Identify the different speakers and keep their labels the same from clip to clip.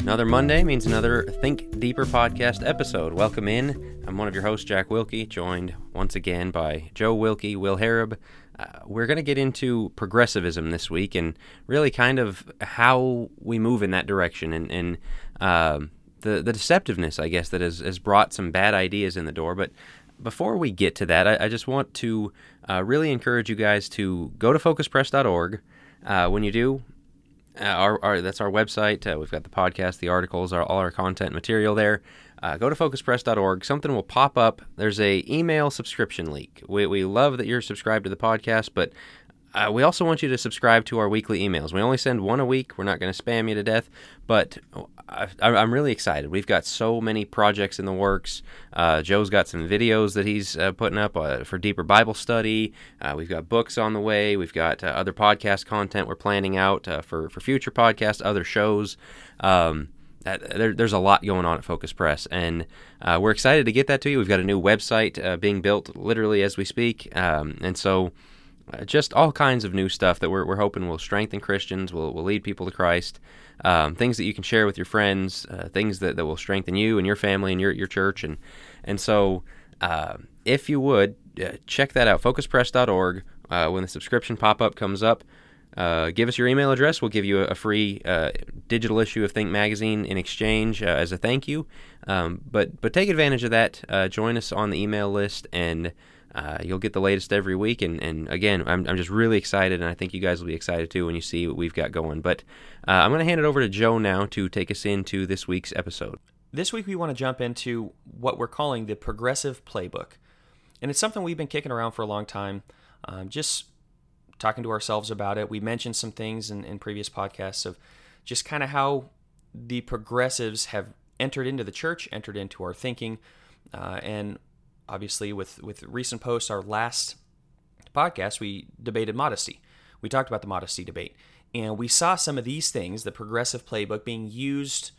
Speaker 1: Another Monday means another Think Deeper podcast episode. Welcome in. I'm one of your hosts, Jack Wilkie, joined once again by Joe Wilkie, Will Harab. Uh, we're going to get into progressivism this week and really kind of how we move in that direction and, and uh, the, the deceptiveness, I guess, that has, has brought some bad ideas in the door. But before we get to that, I, I just want to uh, really encourage you guys to go to focuspress.org. Uh, when you do, uh, our, our, that's our website. Uh, we've got the podcast, the articles, our, all our content material there. Uh, go to focuspress.org. Something will pop up. There's a email subscription leak. We, we love that you're subscribed to the podcast, but uh, we also want you to subscribe to our weekly emails. We only send one a week. We're not going to spam you to death, but I, am really excited. We've got so many projects in the works. Uh, Joe's got some videos that he's uh, putting up uh, for deeper Bible study. Uh, we've got books on the way. We've got uh, other podcast content we're planning out uh, for for future podcasts, other shows. Um, there, there's a lot going on at Focus Press, and we're excited to get that to you. We've got a new website being built literally as we speak, um, and so uh, just all kinds of new stuff that we're, we're hoping will strengthen Christians, will, will lead people to Christ, um, things that you can share with your friends, uh, things that, that will strengthen you and your family and your, your church. And, and so, uh, if you would, uh, check that out, focuspress.org. Uh, when the subscription pop up comes up, give us your email address. We'll give you a, a free digital issue of Think Magazine in exchange as a thank you. Um, but, but take advantage of that. join us on the email list and uh, you'll get the latest every week. And, and again, I'm, I'm just really excited, and I think you guys will be excited too when you see what we've got going. But uh, I'm going to hand it over to Joe now to take us into this week's episode.
Speaker 2: This week, we want to jump into what we're calling the progressive playbook. And it's something we've been kicking around for a long time, um, just talking to ourselves about it. We mentioned some things in, in previous podcasts of just kind of how the progressives have entered into the church, entered into our thinking, uh, and obviously with with recent posts our last podcast we debated modesty. We talked about the modesty debate. And we saw some of these things the progressive playbook being used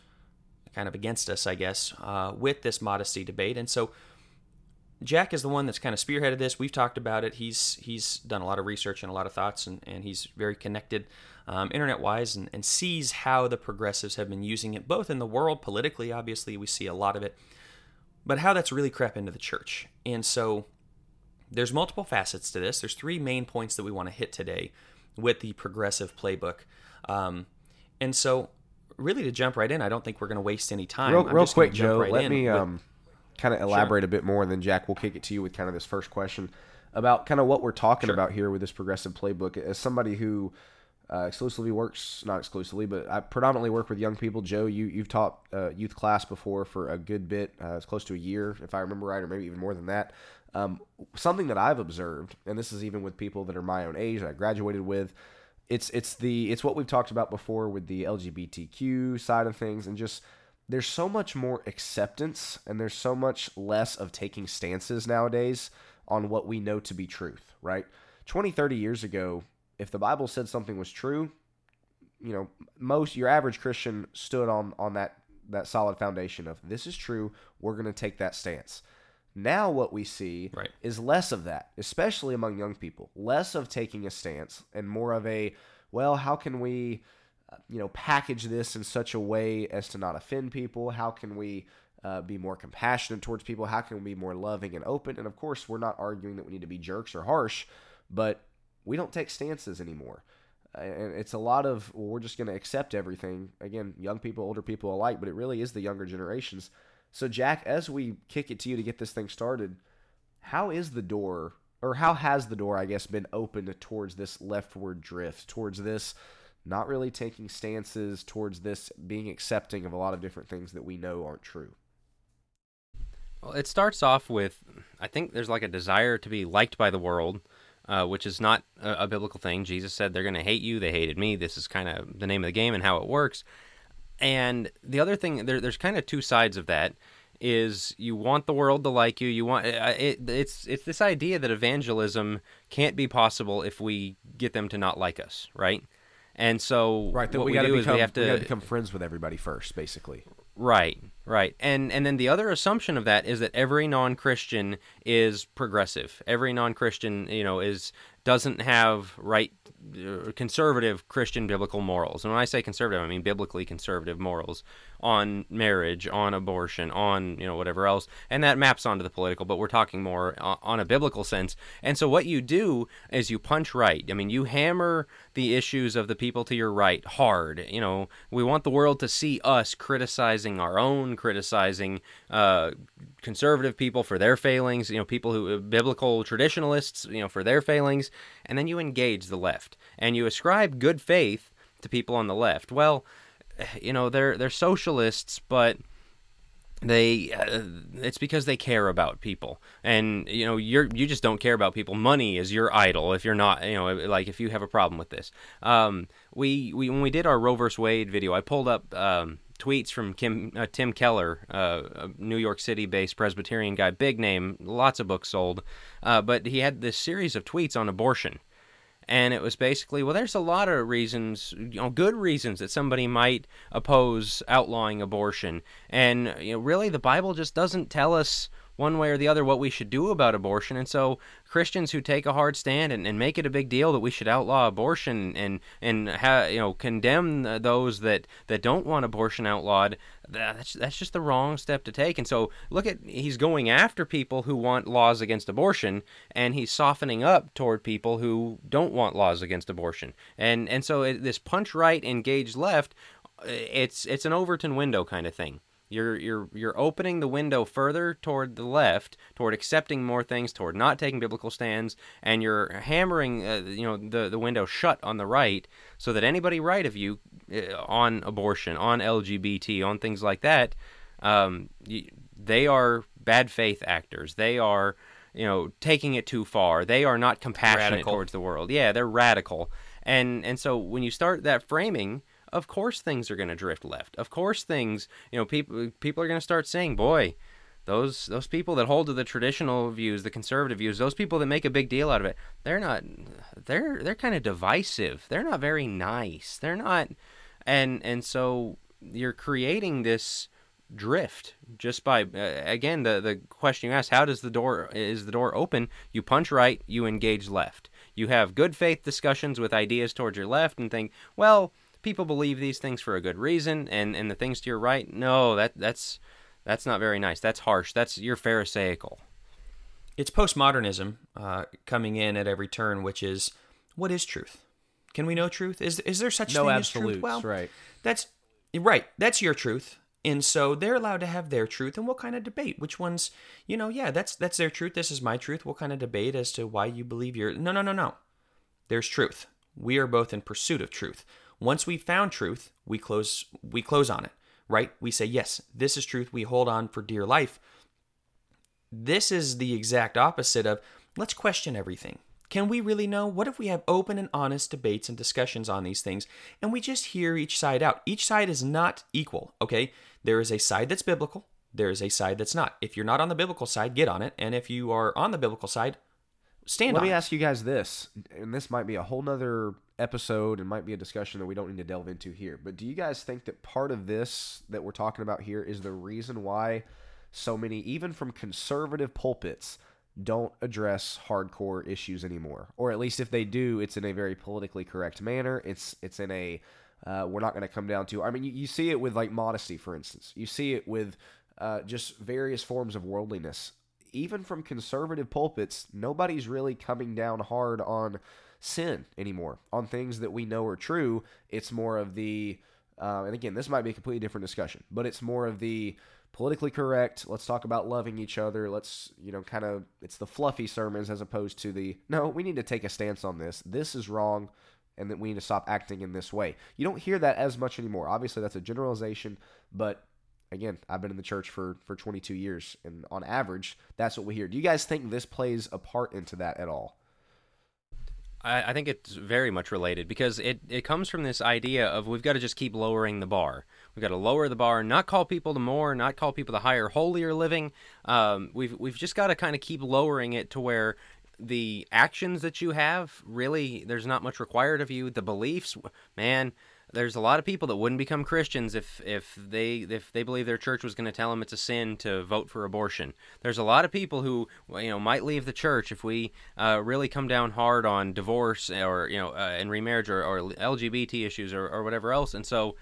Speaker 2: kind of against us i guess uh, with this modesty debate. And so jack is the one that's kind of spearheaded this. We've talked about it. He's he's done a lot of research and a lot of thoughts and, and he's very connected um, internet wise and, and sees how the progressives have been using it both in the world politically obviously we see a lot of it but how that's really crept into the church. And so there's multiple facets to this. There's three main points that we want to hit today with the progressive playbook. Um, and so, really, to jump right in, I don't think we're going to waste any time.
Speaker 3: Real, real quick, Joe, right let me um, kind of elaborate sure. a bit more, and then Jack, we'll kick it to you with kind of this first question about kind of what we're talking sure. about here with this progressive playbook. As somebody who uh, exclusively works, not exclusively, but I predominantly work with young people. Joe, you you've taught uh, youth class before for a good bit. Uh, it's close to a year, if I remember right, or maybe even more than that. Um, something that I've observed, and this is even with people that are my own age, that I graduated with. It's it's the it's what we've talked about before with the LGBTQ side of things, and just there's so much more acceptance, and there's so much less of taking stances nowadays on what we know to be truth. Right, 20, 30 years ago, if the Bible said something was true, you know, most your average Christian stood on on that that solid foundation of this is true, we're going to take that stance. Now what we see right. is less of that, especially among young people. Less of taking a stance and more of a well, how can we uh, you know, package this in such a way as to not offend people? How can we uh, be more compassionate towards people? How can we be more loving and open? And of course, we're not arguing that we need to be jerks or harsh, but we don't take stances anymore. And it's a lot of, well, we're just going to accept everything. Again, young people, older people alike, but it really is the younger generations. So, Jack, as we kick it to you to get this thing started, how is the door, or how has the door, I guess, been opened towards this leftward drift, towards this not really taking stances, towards this being accepting of a lot of different things that we know aren't true?
Speaker 1: Well, it starts off with I think there's like a desire to be liked by the world uh, which is not a, a, biblical thing. Jesus said they're going to hate you. They hated me. This is kind of the name of the game and how it works. And the other thing, there, there's kind of two sides of that. Is you want the world to like you? You want uh, it, it's it's this idea that evangelism can't be possible if we get them to not like us, right? And so
Speaker 3: right, what we, we do become, is we have to become friends with everybody first, basically.
Speaker 1: Right, right. And and then the other assumption of that is that every non-Christian is progressive. Every non-Christian, you know, is doesn't have right conservative Christian biblical morals. And when I say conservative, I mean biblically conservative morals on marriage, on abortion, on you know whatever else, and that maps onto the political. But we're talking more on a biblical sense. And so what you do is you punch right. I mean, you hammer the issues of the people to your right hard. You know, we want the world to see us criticizing our own, criticizing uh, conservative people for their failings. You know, people who biblical traditionalists, you know, for their failings, and then you engage the left and you ascribe good faith to people on the left. Well you know they're they're socialists, but they uh, it's because they care about people. And you know you're you just don't care about people. Money is your idol if you're not you know like if you have a problem with this. Um, we, we when we did our roe versus wade video i pulled up um, tweets from Kim, uh, tim keller uh, a new york city based presbyterian guy big name lots of books sold. Uh, but he had this series of tweets on abortion and it was basically well there's a lot of reasons you know good reasons that somebody might oppose outlawing abortion. And you know really the bible just doesn't tell us one way or the other what we should do about abortion. And so Christians who take a hard stand and, and make it a big deal that we should outlaw abortion and and ha, you know condemn those that, that don't want abortion outlawed, that's that's just the wrong step to take. And so look at he's going after people who want laws against abortion and he's softening up toward people who don't want laws against abortion. And and so it, this punch right engage left uh, it's it's an Overton window kind of thing. You're you're you're opening the window further toward the left, toward accepting more things, toward not taking biblical stands, and you're hammering uh, you know the the window shut on the right, so that anybody right of you uh, on abortion, on LGBT, on things like that, um, they are bad faith actors. They are you know taking it too far. They are not compassionate radical. towards the world. Yeah, they're radical. And and so when you start that framing of course things are going to drift left. Of course things, you know, people people are going to start saying, "Boy, those those people that hold to the traditional views, the conservative views, those people that make a big deal out of it, they're not they're they're kind of divisive. They're not very nice. They're not and and so you're creating this drift just by uh, again the the question you asked how does the door is the door open you punch right you engage left you have good faith discussions with ideas towards your left and think well people believe these things for a good reason, and and the things to your right, no, that that's that's not very nice. That's harsh. That's you're pharisaical.
Speaker 2: It's postmodernism uh, coming in at every turn, which is what is truth? Can we know truth? Is is there such
Speaker 3: no
Speaker 2: thing
Speaker 3: absolutes,
Speaker 2: as truth? Well,
Speaker 3: right.
Speaker 2: That's right. That's your truth. And so they're allowed to have their truth, and we'll kind of debate which ones, you know, yeah, that's that's their truth. This is my truth. We'll kind of debate as to why you believe your. No, no, no, no. There's truth. We are both in pursuit of truth. Once we've found truth, we close we close on it, right? We say, "Yes, this is truth. We hold on for dear life." This is the exact opposite of let's question everything. Can we really know? What if we have open and honest debates and discussions on these things and we just hear each side out? Each side is not equal, okay? There is a side that's biblical, there is a side that's not. If you're not on the biblical side, get on it. And if you are on the biblical side, stand
Speaker 3: Let
Speaker 2: me
Speaker 3: it. ask you guys this, and this might be a whole nother episode and might be a discussion that we don't need to delve into here. But do you guys think that part of this that we're talking about here is the reason why so many, even from conservative pulpits, don't address hardcore issues anymore? Or at least if they do, it's in a very politically correct manner. It's it's in a uh, we're not going to come down to. I mean, you, you, see it with like modesty, for instance. You see it with uh, just various forms of worldliness. Even from conservative pulpits, nobody's really coming down hard on sin anymore on things that we know are true. It's more of the, uh, and again, this might be a completely different discussion, but it's more of the politically correct. Let's talk about loving each other. Let's, you know, kind of, it's the fluffy sermons as opposed to the, no, we need to take a stance on this. This is wrong and that we need to stop acting in this way. You don't hear that as much anymore. Obviously, that's a generalization, but again, I've been in the church for for 22 years, and on average, that's what we hear. Do you guys think this plays a part into that at all?
Speaker 1: I, I think it's very much related because it, it comes from this idea of we've got to just keep lowering the bar. We've got to lower the bar, not call people to more, not call people to higher, holier living. Um, we've we've just got to kind of keep lowering it to where the actions that you have really there's not much required of you. The beliefs, man, there's a lot of people that wouldn't become Christians if if they if they believe their church was going to tell them it's a sin to vote for abortion. There's a lot of people who you know might leave the church if we uh, really come down hard on divorce or you know uh, and remarriage or, or LGBT issues or, or whatever else. And so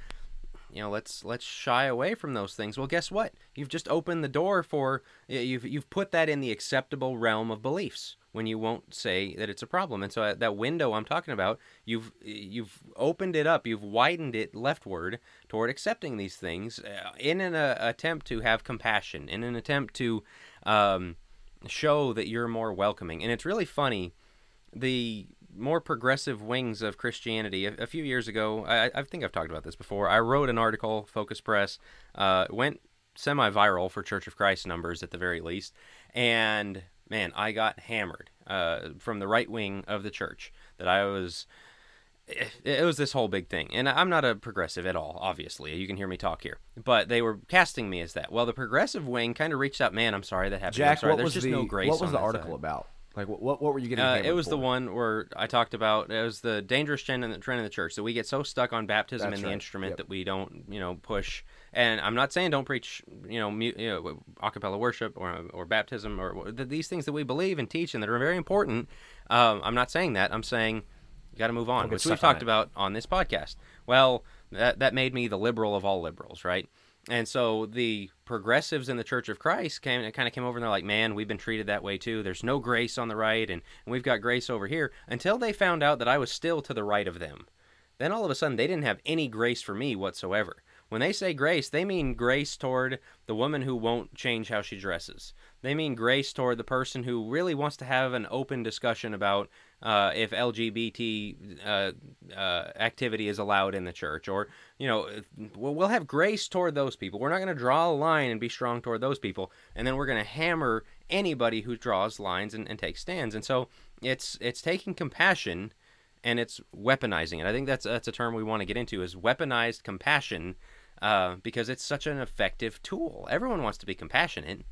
Speaker 1: you know let's let's shy away from those things well guess what you've just opened the door for you've you've put that in the acceptable realm of beliefs when you won't say that it's a problem. And so uh, that window I'm talking about, you've you've opened it up, you've widened it leftward toward accepting these things uh, in an uh, attempt to have compassion, in an attempt to um, show that you're more welcoming. And it's really funny, the more progressive wings of Christianity. A, a few years ago, I, I, think I've talked about this before. I wrote an article, Focus Press, uh, went semi-viral for Church of Christ numbers at the very least, and man, I got hammered uh, from the right wing of the church that I was. It, was this whole big thing, and I'm not a progressive at all. Obviously, you can hear me talk here, but they were casting me as that. Well, the progressive wing kind of reached out. Man, I'm sorry that happened.
Speaker 3: Jack,
Speaker 1: sorry.
Speaker 3: what There's was the no what was the article
Speaker 1: side.
Speaker 3: about? Like what, what, what were you getting?
Speaker 1: Uh, it was
Speaker 3: for?
Speaker 1: the one where I talked about it was the dangerous trend in the trend in the church that we get so stuck on baptism
Speaker 3: That's
Speaker 1: and
Speaker 3: right.
Speaker 1: the instrument
Speaker 3: yep.
Speaker 1: that we don't you know push. And I'm not saying don't preach you know, mu- you know acapella worship or or baptism or these things that we believe and teach and that are very important. Um, I'm not saying that. I'm saying you got to move on, which we've talked about on this podcast. Well, that that made me the liberal of all liberals, right? And so the progressives in the Church of Christ came and kind of came over and they're like, man, we've been treated that way too. There's no grace on the right, and, and we've got grace over here. Until they found out that I was still to the right of them. Then all of a sudden, they didn't have any grace for me whatsoever. When they say grace, they mean grace toward the woman who won't change how she dresses. They mean grace toward the person who really wants to have an open discussion about uh, if LGBT uh, uh, activity is allowed in the church, or you know, we'll have grace toward those people. We're not going to draw a line and be strong toward those people, and then we're going to hammer anybody who draws lines and, and takes stands. And so it's it's taking compassion and it's weaponizing it. I think that's that's a term we want to get into is weaponized compassion uh, because it's such an effective tool. Everyone wants to be compassionate.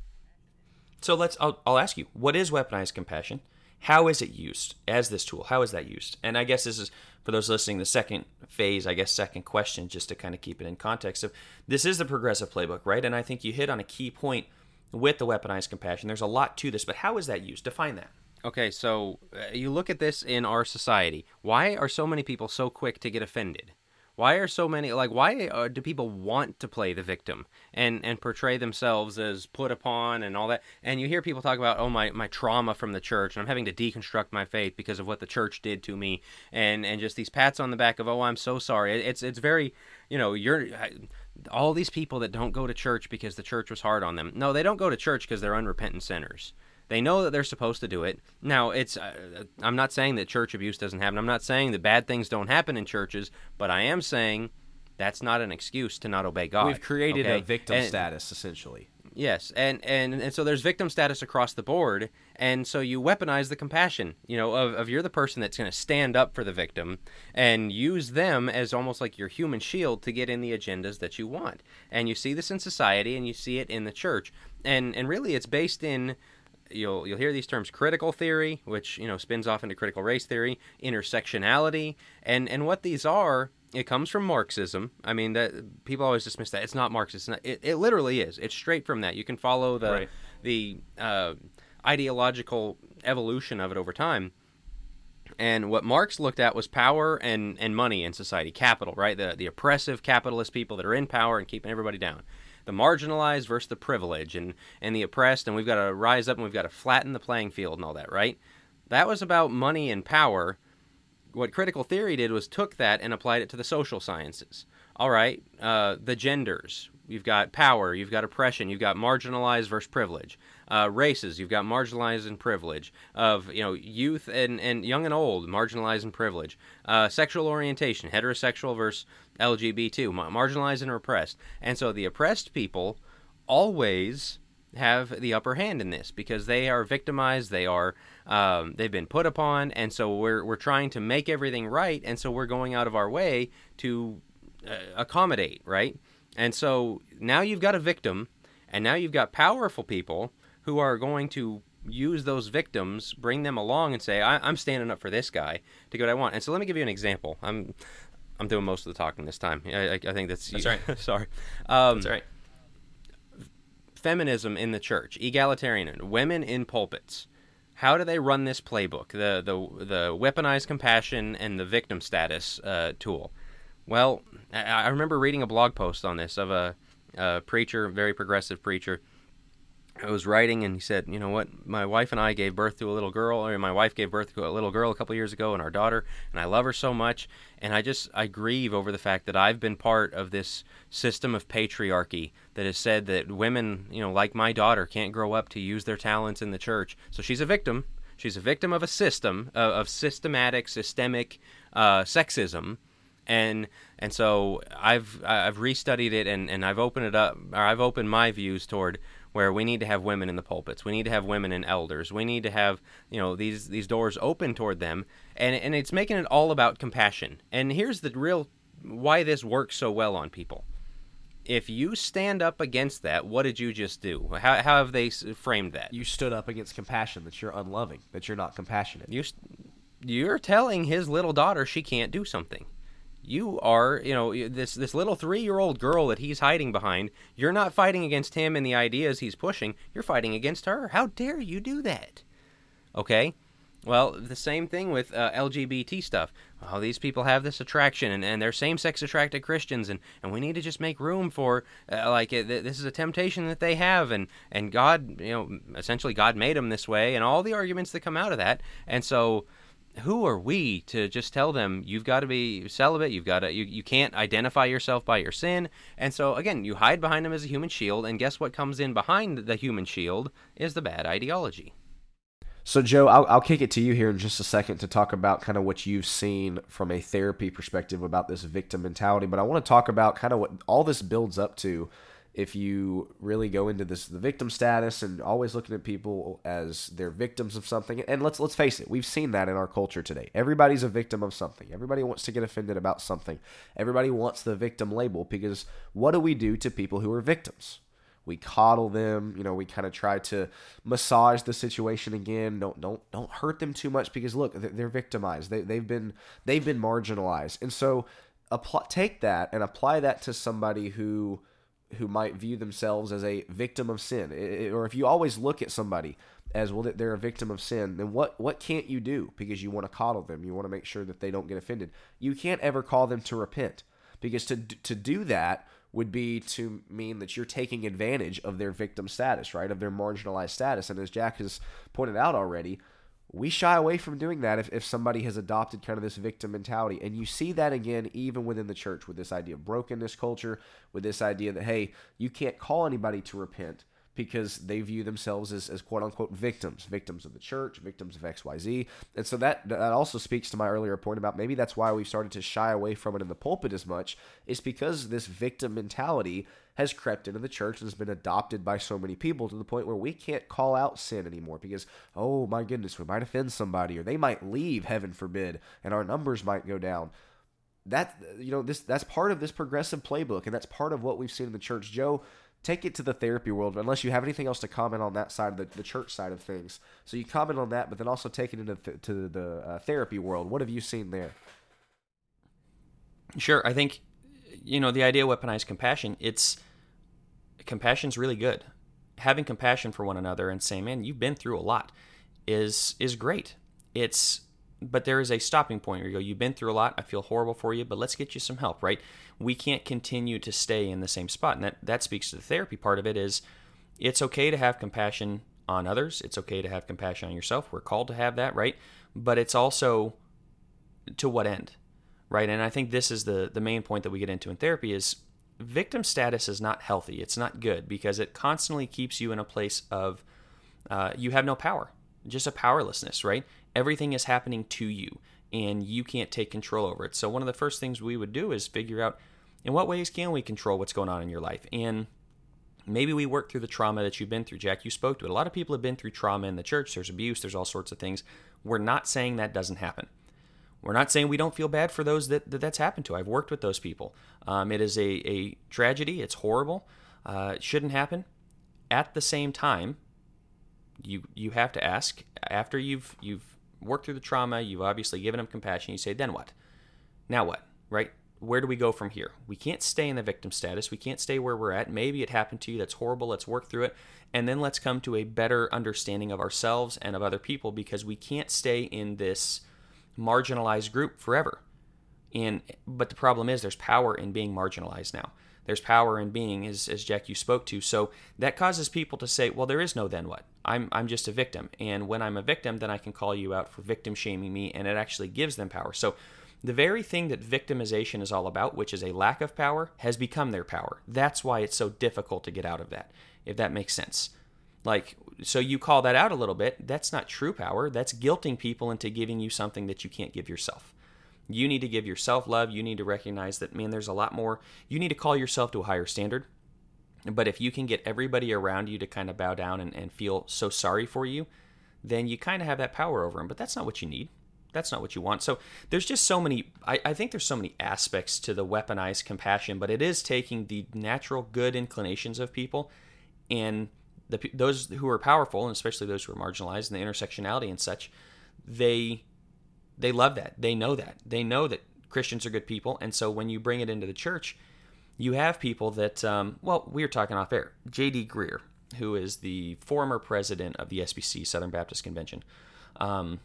Speaker 2: So let's. I'll, I'll ask you, what is weaponized compassion? How is it used as this tool? How is that used? And I guess this is for those listening the second phase, I guess second question, just to kind of keep it in context of this is the progressive playbook, right? And I think you hit on a key point with the weaponized compassion. There's a lot to this, but how is that used? Define that.
Speaker 1: Okay, so uh, you look at this in our society. Why are so many people so quick to get offended? Why are so many like why uh, do people want to play the victim and and portray themselves as put upon and all that? And you hear people talk about oh my my trauma from the church and I'm having to deconstruct my faith because of what the church did to me and and just these pats on the back of oh I'm so sorry. It's it's very you know you're all these people that don't go to church because the church was hard on them. No, they don't go to church because they're unrepentant sinners. They know that they're supposed to do it. Now, it's uh, I'm not saying that church abuse doesn't happen. I'm not saying that bad things don't happen in churches, but I am saying that's not an excuse to not obey God.
Speaker 3: We've created
Speaker 1: okay?
Speaker 3: a victim
Speaker 1: and,
Speaker 3: status essentially.
Speaker 1: Yes, and, and and so there's victim status across the board, and so you weaponize the compassion, you know, of, of you're the person that's going to stand up for the victim and use them as almost like your human shield to get in the agendas that you want. And you see this in society, and you see it in the church, and and really it's based in you'll you'll hear these terms critical theory, which you know spins off into critical race theory, intersectionality, and and what these are. It comes from Marxism. I mean, that people always dismiss that it's not Marxist. It's not, it, it literally is. It's straight from that. You can follow the
Speaker 2: right.
Speaker 1: the uh, ideological evolution of it over time. And what Marx looked at was power and, and money in society, capital, right? The the oppressive capitalist people that are in power and keeping everybody down the marginalized versus the privileged and, and the oppressed, and we've got to rise up and we've got to flatten the playing field and all that, right? That was about money and power. What critical theory did was took that and applied it to the social sciences. All right, uh, the genders. You've got power, you've got oppression, you've got marginalized versus privilege. Uh, races, you've got marginalized and privilege. Of you know, youth and, and young and old, marginalized and privilege. Uh, sexual orientation, heterosexual versus LGBT, marginalized and oppressed. And so the oppressed people always have the upper hand in this because they are victimized, they are um, they've been put upon, and so we're we're trying to make everything right, and so we're going out of our way to uh, accommodate, right? And so now you've got a victim, and now you've got powerful people who are going to use those victims, bring them along, and say, I- am standing up for this guy to get what I want." And so let me give you an example. I'm I'm doing most of the talking this time. I, I, I think that's
Speaker 2: that's right.
Speaker 1: sorry. Um,
Speaker 2: that's right.
Speaker 1: Feminism in the church, egalitarian, women in pulpits. How do they run this playbook? The the the weaponized compassion and the victim status uh, tool. Well, I, I remember reading a blog post on this of a, a preacher, very progressive preacher, I was writing and he said, you know what, my wife and I gave birth to a little girl, or my wife gave birth to a little girl a couple years ago, and our daughter, and I love her so much, and I just I grieve over the fact that I've been part of this system of patriarchy that has said that women, you know, like my daughter, can't grow up to use their talents in the church. So she's a victim. She's a victim of a system uh, of systematic, systemic uh, sexism and and so I've I've restudied it and, and I've opened it up or I've opened my views toward where we need to have women in the pulpits. We need to have women in elders. We need to have, you know, these these doors open toward them. And and it's making it all about compassion. And here's the real why this works so well on people. If you stand up against that, what did you just do? How, how have they framed that?
Speaker 3: You stood up against compassion, that you're unloving, that you're not compassionate.
Speaker 1: You, you're telling his little daughter she can't do something you are, you know, this this little three-year-old girl that he's hiding behind. You're not fighting against him and the ideas he's pushing. You're fighting against her. How dare you do that? Okay. Well, the same thing with uh, LGBT stuff. Well, these people have this attraction, and, and they're same-sex attracted Christians, and, and we need to just make room for uh, like this is a temptation that they have, and and God, you know, essentially God made them this way, and all the arguments that come out of that, and so who are we to just tell them you've got to be celibate you've got to you, you can't identify yourself by your sin? And so again you hide behind them as a human shield and guess what comes in behind the human shield is the bad ideology.
Speaker 3: So joe I'll, I'll kick it to you here in just a second to talk about kind of what you've seen from a therapy perspective about this victim mentality but i want to talk about kind of what all this builds up to if you really go into this the victim status and always looking at people as they're victims of something and let's let's face it we've seen that in our culture today. Everybody's a victim of something. Everybody wants to get offended about something. Everybody wants the victim label because what do we do to people who are victims? We coddle them you know we kind of try to massage the situation again. Don't don't don't hurt them too much because look they're victimized. They, they've been they've been marginalized. And so apply, take that and apply that to somebody who who might view themselves as a victim of sin, it, or if you always look at somebody as well that they're a victim of sin, then what what can't you do because you want to coddle them, you want to make sure that they don't get offended. You can't ever call them to repent because to to do that would be to mean that you're taking advantage of their victim status, right? Of their marginalized status. And as Jack has pointed out already, we shy away from doing that if, if somebody has adopted kind of this victim mentality. And you see that again even within the church with this idea of brokenness culture, with this idea that, hey, you can't call anybody to repent because they view themselves as, as quote unquote victims, victims of the church, victims of XYZ. And so that that also speaks to my earlier point about maybe that's why we've started to shy away from it in the pulpit as much, is because this victim mentality has crept into the church and has been adopted by so many people to the point where we can't call out sin anymore because, oh my goodness, we might offend somebody or they might leave, heaven forbid, and our numbers might go down that you know this that's part of this progressive playbook and that's part of what we've seen in the church joe take it to the therapy world unless you have anything else to comment on that side of the, the church side of things. So you comment on that but then also take it into th- to the uh, therapy world. What have you seen there?
Speaker 2: Sure. I think you know the idea of weaponized compassion it's compassion's really good. Having compassion for one another and saying man you've been through a lot is is great. It's but there is a stopping point where you go, you've been through a lot. I feel horrible for you, but let's get you some help, right? We can't continue to stay in the same spot. And that, that speaks to the therapy part of it is it's okay to have compassion on others. It's okay to have compassion on yourself. We're called to have that, right? But it's also to what end, right? And I think this is the, the main point that we get into in therapy is victim status is not healthy. It's not good because it constantly keeps you in a place of uh, you have no power, just a powerlessness, right? everything is happening to you and you can't take control over it. So, one of the first things we would do is figure out in what ways can we control what's going on in your life? And maybe we work through the trauma that you've been through. Jack, you spoke to it. A lot of people have been through trauma in the church. There's abuse, there's all sorts of things. We're not saying that doesn't happen. We're not saying we don't feel bad for those that, that that's happened to. I've worked with those people. Um, it is a, a tragedy. It's horrible. Uh, it shouldn't happen. At the same time, you you have to ask after you've you've worked through the trauma, you've obviously given them compassion. You say, then what? Now what? Right? where do we go from here? We can't stay in the victim status. We can't stay where we're at. Maybe it happened to you. That's horrible. Let's work through it. And then let's come to a better understanding of ourselves and of other people because we can't stay in this marginalized group forever. And but the problem is there's power in being marginalized now. There's power in being, as, as Jack you spoke to. So that causes people to say, well, there is no then what. I'm I'm just a victim. And when I'm a victim, then I can call you out for victim shaming me, and it actually gives them power. So the very thing that victimization is all about, which is a lack of power, has become their power. That's why it's so difficult to get out of that, if that makes sense. Like, so you call that out a little bit. That's not true power. That's guilting people into giving you something that you can't give yourself. You need to give yourself love. You need to recognize that, man, there's a lot more. You need to call yourself to a higher standard. But if you can get everybody around you to kind of bow down and, and feel so sorry for you, then you kind of have that power over them. But that's not what you need that's not what you want. So there's just so many. I, I, think there's so many aspects to the weaponized compassion, but it is taking the natural good inclinations of people and the those who are powerful, and especially those who are marginalized, and the intersectionality and such. They they love that. They know that. They know that Christians are good people, and so when you bring it into the church, you have people that. Um, well, we were talking off air. J.D. Greear, who is the former president of the SBC Southern Baptist Convention. Um,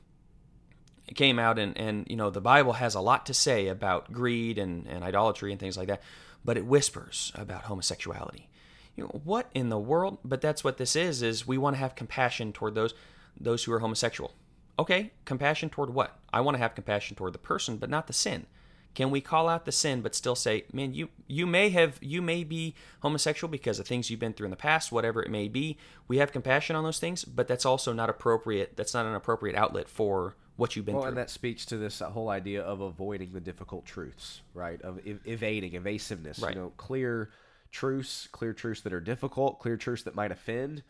Speaker 2: came out and, and you know the bible has a lot to say about greed and, and idolatry and things like that but it whispers about homosexuality you know what in the world but that's what this is is we want to have compassion toward those those who are homosexual okay compassion toward what i want to have compassion toward the person but not the sin can we call out the sin but still say man you you may have you may be homosexual because of things you've been through in the past whatever it may be we have compassion on those things but that's also not appropriate that's not an appropriate outlet for what you've been
Speaker 3: well,
Speaker 2: through.
Speaker 3: and that speaks to this whole idea of avoiding the difficult truths, right? Of ev- evading, evasiveness.
Speaker 2: Right.
Speaker 3: You know, clear truths, clear truths that are difficult, clear truths that might offend.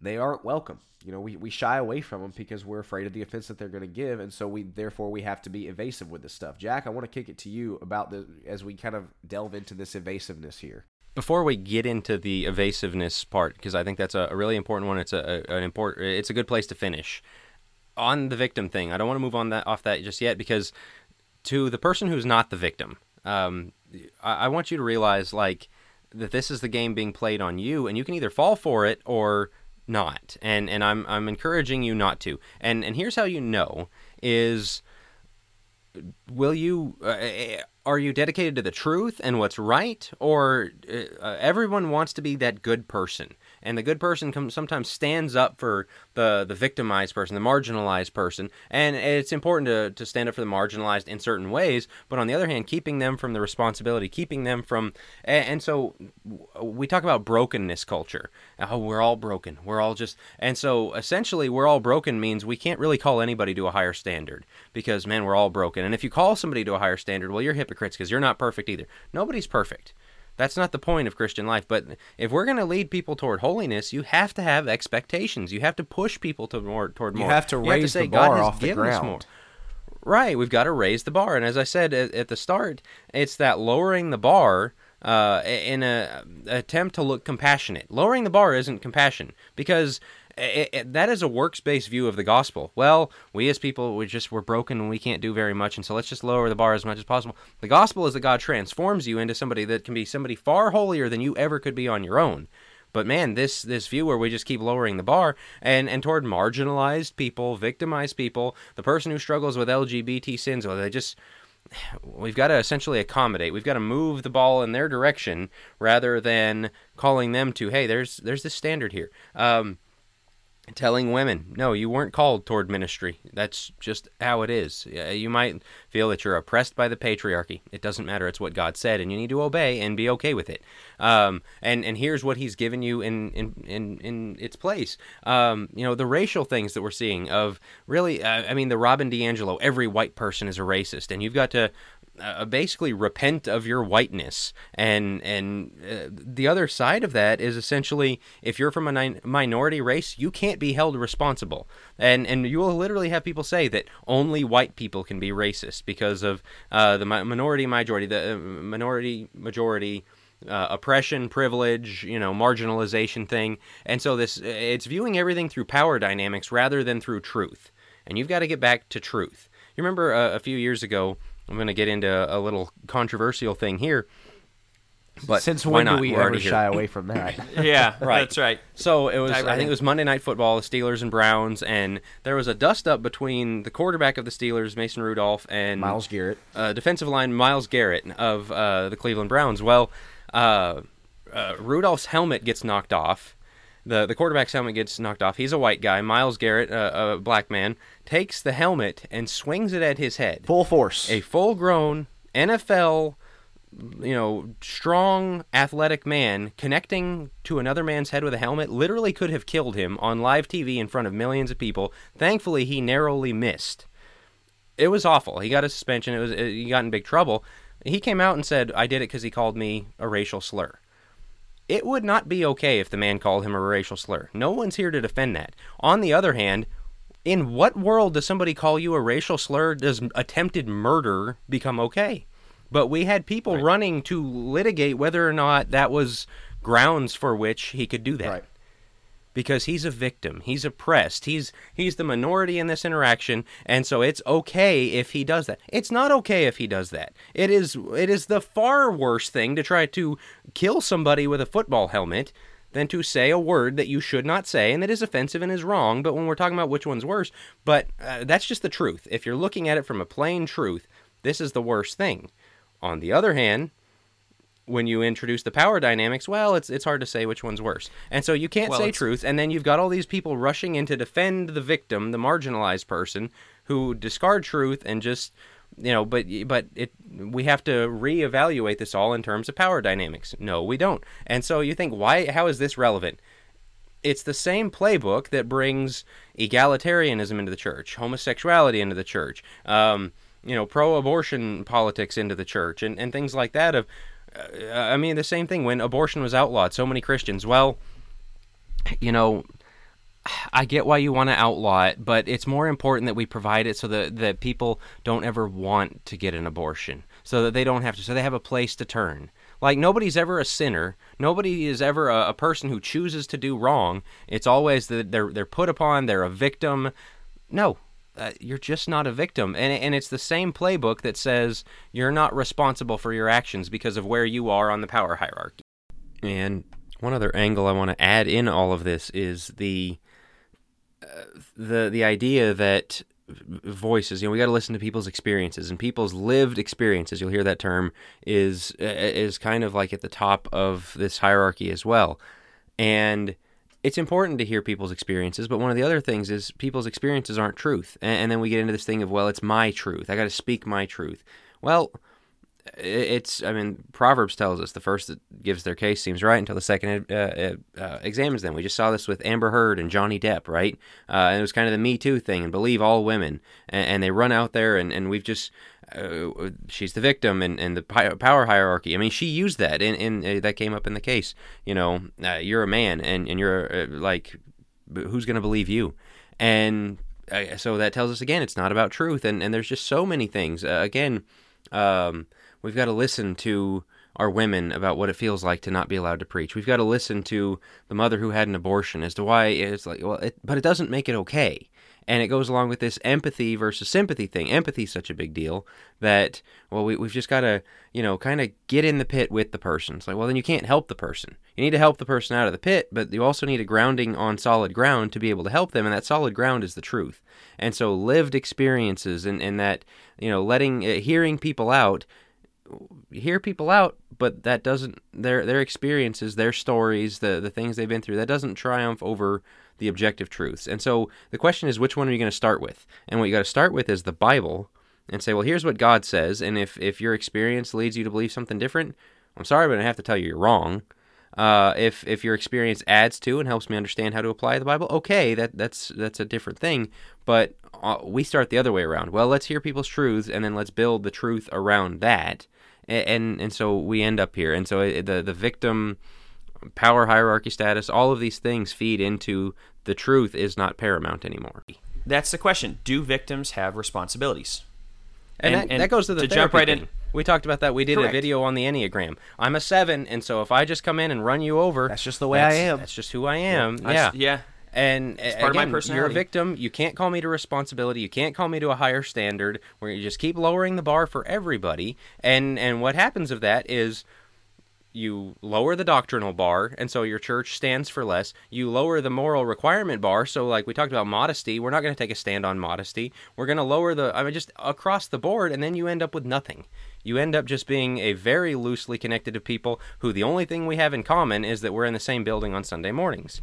Speaker 3: They aren't welcome. You know, we, we shy away from them because we're afraid of the offense that they're going to give, and so we therefore we have to be evasive with this stuff. Jack, I want to kick it to you about the as we kind of delve into this evasiveness here
Speaker 1: before we get into the evasiveness part, because I think that's a, really important one. It's a, a, an important. It's a good place to finish on the victim thing, I don't want to move on that off that just yet because to the person who's not the victim, um, I, I want you to realize like that this is the game being played on you, and you can either fall for it or not. And and I'm I'm encouraging you not to. And and here's how you know is will you uh, are you dedicated to the truth and what's right or uh, everyone wants to be that good person and the good person comes, sometimes stands up for the the victimized person, the marginalized person, and it's important to, to stand up for the marginalized in certain ways. But on the other hand, keeping them from the responsibility, keeping them from, and, and so we talk about brokenness culture. Oh, we're all broken. We're all just, and so essentially, we're all broken means we can't really call anybody to a higher standard because man, we're all broken. And if you call somebody to a higher standard, well, you're hypocrites because you're not perfect either. Nobody's perfect. That's not the point of Christian life. But if we're going to lead people toward holiness, you have to have expectations. You have to push people to more toward more.
Speaker 3: You have to you raise have to say, the bar off the ground.
Speaker 1: Right, we've got to raise the bar, and as I said at, at the start, it's that lowering the bar uh, in a, a attempt to look compassionate. Lowering the bar isn't compassion because it, it, that is a works based view of the gospel. Well, we as people, we just we're broken and we can't do very much, and so let's just lower the bar as much as possible. The gospel is that God transforms you into somebody that can be somebody far holier than you ever could be on your own. But man, this this view where we just keep lowering the bar and and toward marginalized people, victimized people, the person who struggles with LGBT sins, well, they just we've got to essentially accommodate. We've got to move the ball in their direction rather than calling them to, hey, there's there's this standard here. Um, telling women, no, you weren't called toward ministry. That's just how it is. You might feel that you're oppressed by the patriarchy. It doesn't matter. It's what God said, and you need to obey and be okay with it. Um, and and here's what He's given you in in in, in its place. Um, you know the racial things that we're seeing of really. Uh, I mean, the Robin DiAngelo. Every white person is a racist, and you've got to uh, basically repent of your whiteness and and uh, the other side of that is essentially if you're from a ni- minority race you can't be held responsible and and you will literally have people say that only white people can be racist because of uh, the minority majority the uh, minority majority uh, oppression, privilege, you know, marginalization thing. And so this it's viewing everything through power dynamics rather than through truth. And you've got to get back to truth. You remember uh, a few years ago I'm going to get into a little controversial thing here.
Speaker 3: But since when do we We're ever shy away from that?
Speaker 2: yeah, right. That's right.
Speaker 1: So it was. Right I think it was Monday Night Football, the Steelers and Browns, and there was a dust up between the quarterback of the Steelers, Mason Rudolph, and
Speaker 3: Myles Garrett,
Speaker 1: uh, defensive line Myles Garrett of uh, the Cleveland Browns. Well, uh, uh, Rudolph's helmet gets knocked off. The the quarterback's helmet gets knocked off. He's a white guy. Myles Garrett, uh, a black man, takes the helmet and swings it at his head.
Speaker 3: Full force.
Speaker 1: A full grown NFL you know, strong, athletic man connecting to another man's head with a helmet literally could have killed him on live TV in front of millions of people. Thankfully, he narrowly missed. It was awful. He got a suspension. It was he got in big trouble. He came out and said, "I did it because he called me a racial slur." It would not be okay if the man called him a racial slur. No one's here to defend that. On the other hand, in what world does somebody call you a racial slur? Does attempted murder become okay? But we had people right. running to litigate whether or not that was grounds for which he could do that. Right. Because he's a victim. He's oppressed. He's he's the minority in this interaction, and so it's okay if he does that. It's not okay if he does that. It is it is the far worse thing to try to kill somebody with a football helmet than to say a word that you should not say and that is offensive and is wrong. But when we're talking about which one's worse, but uh, that's just the truth. If you're looking at it from a plain truth, this is the worst thing. On the other hand, when you introduce the power dynamics, well, it's it's hard to say which one's worse. And so you can't well, say truth, and then you've got all these people rushing in to defend the victim, the marginalized person, who discard truth and just you know, but but it we have to reevaluate this all in terms of power dynamics. No, we don't. And so you think why how is this relevant? It's the same playbook that brings egalitarianism into the church, homosexuality into the church. Um, you know, pro-abortion politics into the church and, and things like that. Of, I mean, the same thing when abortion was outlawed. So many Christians, well, you know, I get why you want to outlaw it, but it's more important that we provide it so that, that people don't ever want to get an abortion, so that they don't have to, so they have a place to turn. Like nobody's ever a sinner. Nobody is ever a, a person who chooses to do wrong. It's always that they're they're put upon. They're a victim. No, uh, you're just not a victim. And, and it's the same playbook that says you're not responsible for your actions because of where you are on the power hierarchy. And one other angle I want to add in all of this is the uh, the the idea that voices you know we got to listen to people's experiences and people's lived experiences you'll hear that term is uh, is kind of like at the top of this hierarchy as well and it's important to hear people's experiences, but one of the other things is people's experiences aren't truth. And, and then we get into this thing of, well, it's my truth. I got to speak my truth. Well, it's, I mean, Proverbs tells us the first that gives their case seems right until the second uh, uh, uh, examines them. We just saw this with Amber Heard and Johnny Depp, right? Uh, and it was kind of the Me Too thing and believe all women. And, and they run out there, and, and we've just, uh, she's the victim and, and the power hierarchy. I mean, she used that, and, and uh, that came up in the case. You know, uh, you're a man, and, and you're uh, like, who's going to believe you? And uh, so that tells us again, it's not about truth. And, and there's just so many things. Uh, again, um, we've got to listen to our women about what it feels like to not be allowed to preach. We've got to listen to the mother who had an abortion as to why it's like, well, it, but it doesn't make it okay and it goes along with this empathy versus sympathy thing. Empathy is such a big deal that well, we, we've just got to you know kind of get in the pit with the person. It's like well, then you can't help the person. You need to help the person out of the pit, but you also need a grounding on solid ground to be able to help them, and that solid ground is the truth. And so lived experiences and and that you know letting uh, hearing people out hear people out, but that doesn't their their experiences, their stories, the the things they've been through, that doesn't triumph over the objective truths. And so the question is, which one are you going to start with? And what you got to start with is the Bible and say, well, here's what God says. And if, if your experience leads you to believe something different, I'm sorry, but I have to tell you you're wrong. Uh, if if your experience adds to and helps me understand how to apply the Bible, okay, that that's that's a different thing. But uh, we start the other way around. Well, let's hear people's truths and then let's build the truth around that. And and, and so we end up here. And so the the victim power hierarchy status, all of these things feed into the truth is not paramount anymore.
Speaker 2: That's the question. Do victims have responsibilities?
Speaker 1: And, and, that, and that, goes to the to jump right thing. in. We talked about that. We did Correct. a video on the Enneagram. I'm a seven, and so if I just come in and run you over,
Speaker 3: that's just the way I am.
Speaker 1: That's just who I am.
Speaker 2: Yeah.
Speaker 1: Yeah. And it's part again, of my personality. You're a victim. You can't call me to responsibility. You can't call me to a higher standard. Where you just keep lowering the bar for everybody. And and what happens of that is you lower the doctrinal bar and so your church stands for less you lower the moral requirement bar so like we talked about modesty we're not going to take a stand on modesty we're going to lower the i mean just across the board and then you end up with nothing you end up just being a very loosely connected to people who the only thing we have in common is that we're in the same building on sunday mornings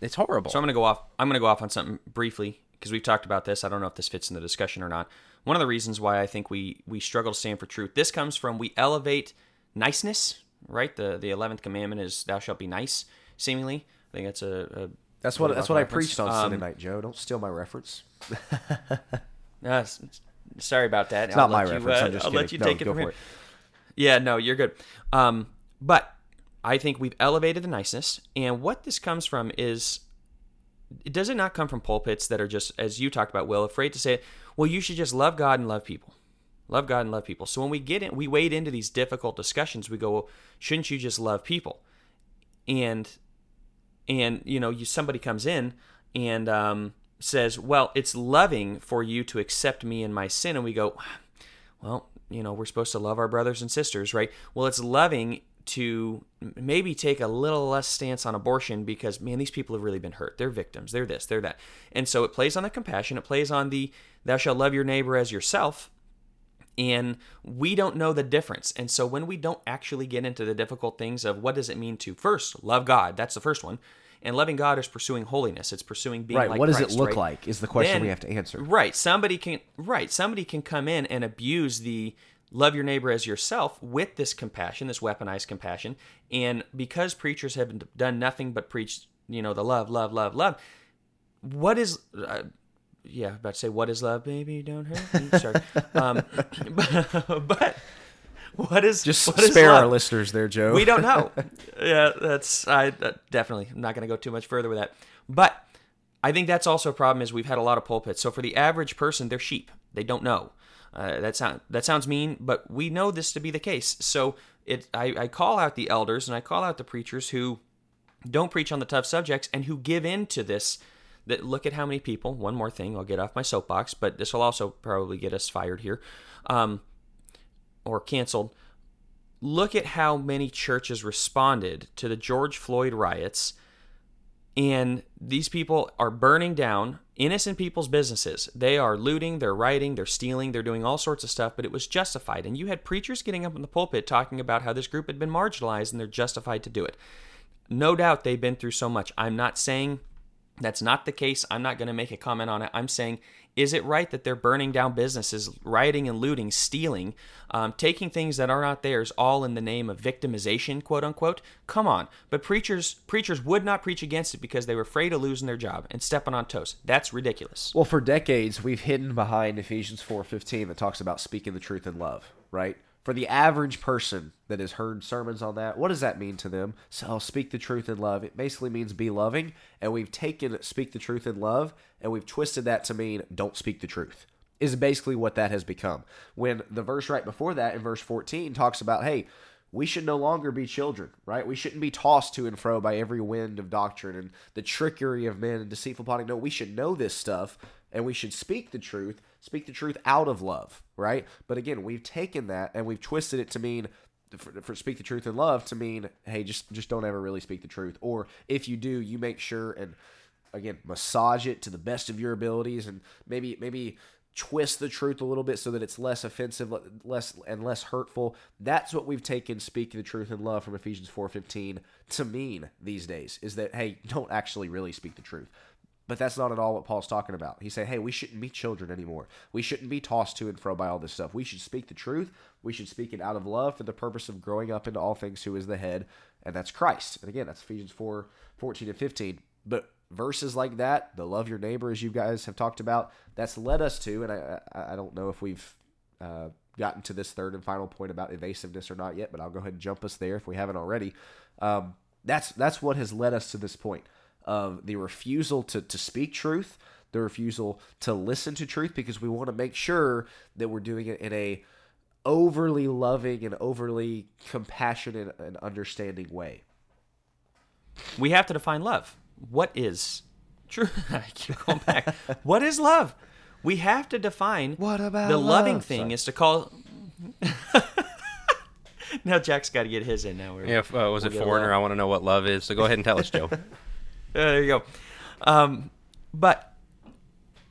Speaker 1: it's horrible
Speaker 2: so i'm going to go off i'm going to go off on something briefly because we've talked about this i don't know if this fits in the discussion or not one of the reasons why i think we we struggle to stand for truth this comes from we elevate niceness, right? The the eleventh commandment is "Thou shalt be nice." Seemingly, I think that's a, a
Speaker 3: that's what that's what reference. I preached on um, Sunday night, Joe. Don't steal my reference.
Speaker 2: uh, sorry about that.
Speaker 3: It's I'll not my you, reference. Uh, I'm just I'll kidding. let you
Speaker 2: no, take it from here. It. Yeah, no, you're good. Um, but I think we've elevated the niceness, and what this comes from is, does it not come from pulpits that are just, as you talked about, Will, afraid to say it? Well, you should just love God and love people. Love God and love people. So when we get in, we wade into these difficult discussions. We go, well, shouldn't you just love people? And and you know, you somebody comes in and um, says, well, it's loving for you to accept me in my sin, and we go, well, you know, we're supposed to love our brothers and sisters, right? Well, it's loving to maybe take a little less stance on abortion because man these people have really been hurt. They're victims. They're this they're that. And so it plays on the compassion. It plays on the thou shalt love your neighbor as yourself. And we don't know the difference. And so when we don't actually get into the difficult things of what does it mean to first love god that's the first one and loving god is pursuing holiness. It's pursuing being
Speaker 3: right
Speaker 2: like
Speaker 3: what does
Speaker 2: Christ,
Speaker 3: it look
Speaker 2: right?
Speaker 3: like is the question then, we have to answer.
Speaker 2: Right somebody can right somebody can come in and abuse the love your neighbor as yourself with this compassion this weaponized compassion and because preachers have done nothing but preach you know the love love love love what is uh, yeah, about to say, "What is love, baby? Don't hurt me." Sorry, um, but, but, what is
Speaker 3: just
Speaker 2: what
Speaker 3: spare our listeners there, Joe?
Speaker 2: We don't know. yeah, that's I uh, definitely. I'm not going to go too much further with that, but I think that's also a problem. Is we've had a lot of pulpits. So for the average person, they're sheep. They don't know. Uh, that sound that sounds mean, but we know this to be the case. So it I, I call out the elders and I call out the preachers who don't preach on the tough subjects and who give in to this that look at how many people. One more thing, I'll get off my soapbox, but this will also probably get us fired here, um, or canceled. Look at how many churches responded to the George Floyd riots, and these people are burning down innocent people's businesses. They are looting, they're rioting, they're stealing, they're doing all sorts of stuff, but it was justified. And you had preachers getting up in the pulpit talking about how this group had been marginalized and they're justified to do it. No doubt they've been through so much. I'm not saying that's not the case. I'm not going to make a comment on it. I'm saying, is it right that they're burning down businesses, rioting and looting, stealing, um, taking things that are not theirs, all in the name of victimization, quote unquote? Come on. But preachers preachers would not preach against it because they were afraid of losing their job and stepping on toes. That's ridiculous.
Speaker 3: Well, for decades we've hidden behind Ephesians 4:15 that talks about speaking the truth in love, right? For the average person that has heard sermons on that, what does that mean to them? So, speak the truth in love. It basically means be loving, and we've taken speak the truth in love and we've twisted that to mean don't speak the truth. Is basically what that has become. When the verse right before that, in verse 14, talks about, hey, we should no longer be children, right? We shouldn't be tossed to and fro by every wind of doctrine and the trickery of men and deceitful plotting. No, we should know this stuff and we should speak the truth speak the truth out of love, right? But again, we've taken that and we've twisted it to mean for, for, speak the truth in love to mean hey just just don't ever really speak the truth or if you do you make sure and again massage it to the best of your abilities and maybe maybe twist the truth a little bit so that it's less offensive less and less hurtful that's what we've taken speak the truth in love from ephesians 4.15 to mean these days is that hey don't actually really speak the truth but that's not at all what Paul's talking about. He's saying, hey, we shouldn't be children anymore. We shouldn't be tossed to and fro by all this stuff. We should speak the truth. We should speak it out of love for the purpose of growing up into all things who is the head, and that's Christ. And again, that's Ephesians 4 14 and 15. But verses like that, the love your neighbor, as you guys have talked about, that's led us to, and I, I, I don't know if we've uh, gotten to this third and final point about evasiveness or not yet, but I'll go ahead and jump us there if we haven't already. Um, that's that's what has led us to this point of the refusal to, to speak truth, the refusal to listen to truth, because we want to make sure that we're doing it in a overly loving and overly compassionate and understanding way.
Speaker 2: We have to define love. What is true? I keep going back. what is love? We have to define
Speaker 3: what about
Speaker 2: the
Speaker 3: love?
Speaker 2: loving thing Sorry. is to call. now Jack's got to get his in now.
Speaker 1: we're Yeah, uh, was we'll it foreigner? I want to know what love is. So go ahead and tell us, Joe.
Speaker 2: there you go. Um, but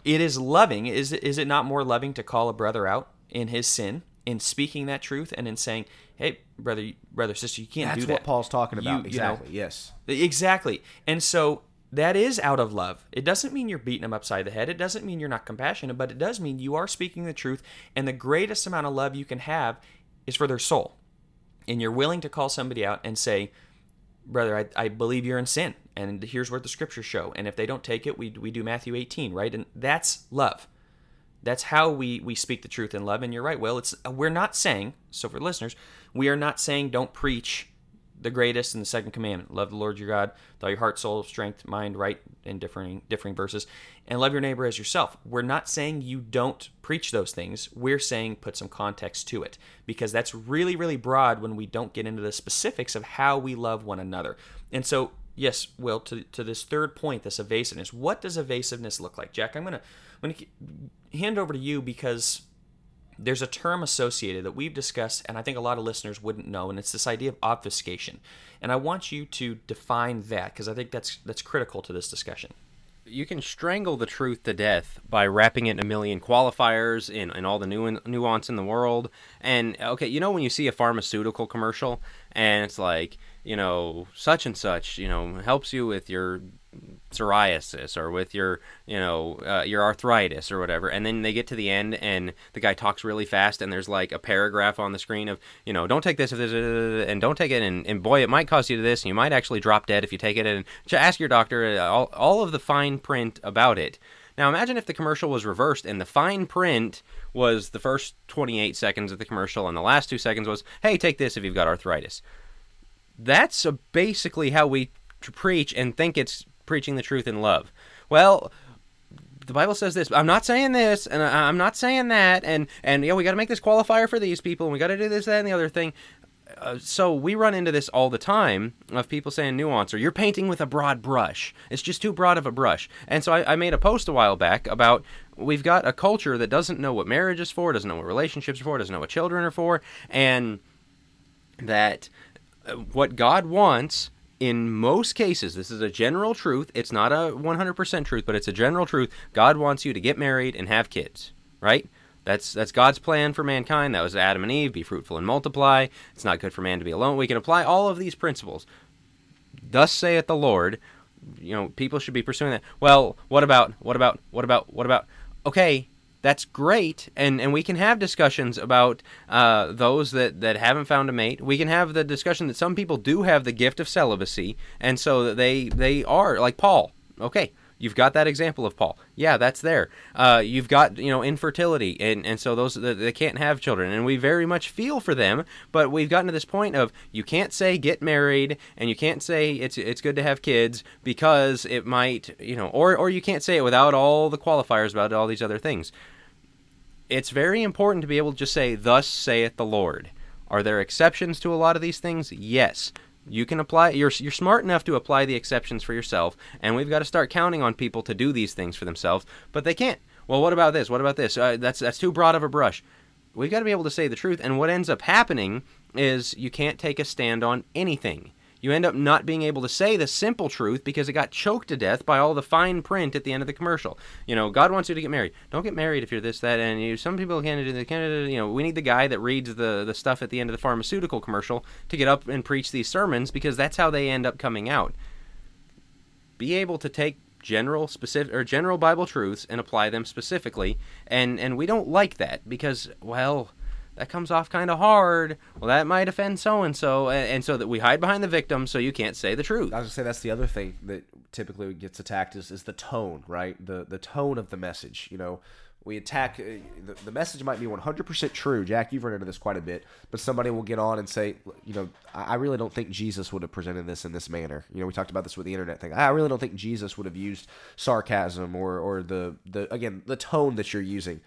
Speaker 2: it is loving. Is is it not more loving to call a brother out in his sin, in speaking that truth, and in saying, "Hey, brother, brother, sister, you can't
Speaker 3: That's
Speaker 2: do that."
Speaker 3: That's what Paul's talking about. You, exactly.
Speaker 2: You know,
Speaker 3: yes.
Speaker 2: Exactly. And so that is out of love. It doesn't mean you're beating them upside the head. It doesn't mean you're not compassionate, but it does mean you are speaking the truth. And the greatest amount of love you can have is for their soul. And you're willing to call somebody out and say, brother, I, I believe you're in sin, and here's what the scriptures show. And if they don't take it, we, we do Matthew 18, right? And that's love. That's how we, we speak the truth in love. And you're right, Will. It's we're not saying so for listeners, we are not saying don't preach the greatest and the second commandment. Love the lord your god with all your heart soul strength mind right in differing differing verses. And love your neighbor as yourself. We're not saying you don't preach those things. We're saying put some context to it. Because that's really really broad when we don't get into the specifics of how we love one another. And so yes will to, to this third point this evasiveness. What does evasiveness look like? Jack i'm gonna i'm gonna hand over to you because there's a term associated that we've discussed, and I think a lot of listeners wouldn't know, and it's this idea of obfuscation. And I want you to define that because I think that's that's critical to this discussion.
Speaker 1: You can strangle the truth to death by wrapping it in a million qualifiers in, in all the nu- nuance in the world. And okay, you know when you see a pharmaceutical commercial and it's like, you know, such and such, you know, helps you with your psoriasis or with your you know uh, your arthritis or whatever. And then they get to the end and the guy talks really fast and there's like a paragraph on the screen of you know don't take this if this and don't take it and, and boy it might cause you to this and you might actually drop dead if you take it. And to ask your doctor uh, all, all of the fine print about it. Now imagine if the commercial was reversed and the fine print was the first 28 seconds of the commercial and the last two seconds was hey take this if you've got arthritis that's basically how we preach and think it's preaching the truth in love. Well, the Bible says this. I'm not saying this, and I'm not saying that, and and yeah, we got to make this qualifier for these people, and we got to do this, that, and the other thing. Uh, so we run into this all the time of people saying nuance or you're painting with a broad brush. It's just too broad of a brush. And so I, I made a post a while back about we've got a culture that doesn't know what marriage is for, doesn't know what relationships are for, doesn't know what children are for, and that what God wants in most cases, this is a general truth. It's not a 100% truth, but it's a general truth. God wants you to get married and have kids, right? That's that's God's plan for mankind. That was Adam and Eve, be fruitful and multiply. It's not good for man to be alone. We can apply all of these principles. Thus saith the Lord. You know, people should be pursuing that. Well, what about what about what about what about okay, that's great and and we can have discussions about uh, those that that haven't found a mate we can have the discussion that some people do have the gift of celibacy and so they they are like paul okay You've got that example of Paul. Yeah, that's there. Uh, you've got you know infertility, and and so those they can't have children, and we very much feel for them. But we've gotten to this point of you can't say get married, and you can't say it's it's good to have kids because it might you know, or or you can't say it without all the qualifiers about all these other things it's very important to be able to just say, Thus saith the Lord. Are there exceptions to a lot of these things? Yes. You can apply you're you're smart enough to apply the exceptions for yourself, and we've got to start counting on people to do these things for themselves, but they can't. Well, what about this? What about this? Uh, that's that's too broad of a brush. We've got to be able to say the truth, and what ends up happening is you can't take a stand on anything you end up not being able to say the simple truth because it got choked to death by all the fine print at the end of the commercial. You know, God wants you to get married. Don't get married if you're this, that, and you, some people can't do the. You know, we need the guy that reads the the stuff at the end of the pharmaceutical commercial to get up and preach these sermons because that's how they end up coming out. Be able to take general specific or general Bible truths and apply them specifically, and and we don't like that because well that comes off kind of hard. Well, that might offend so and so, and so that we hide behind the victim, so you can't say the truth.
Speaker 3: I was gonna say that's the other thing that typically gets attacked is, is the tone, right? The the tone of the message. You know, we attack uh, the, the message might be 100% true. Jack, you've run into this quite a bit, but somebody will get on and say, you know, I really don't think Jesus would have presented this in this manner. You know, we talked about this with the internet thing. I really don't think Jesus would have used sarcasm or or the the again the tone that you're using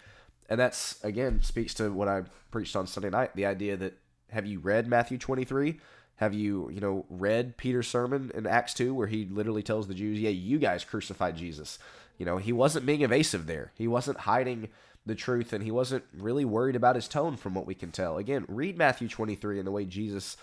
Speaker 3: and that's again speaks to what I preached on Sunday night. The idea that have you read Matthew 23? Have you, you know, read Peter's sermon in Acts 2 where he literally tells the Jews, yeah, you guys crucified Jesus? You know, he wasn't being evasive there. He wasn't hiding the truth and he wasn't really worried about his tone from what we can tell. Again, read Matthew 23 and the way Jesus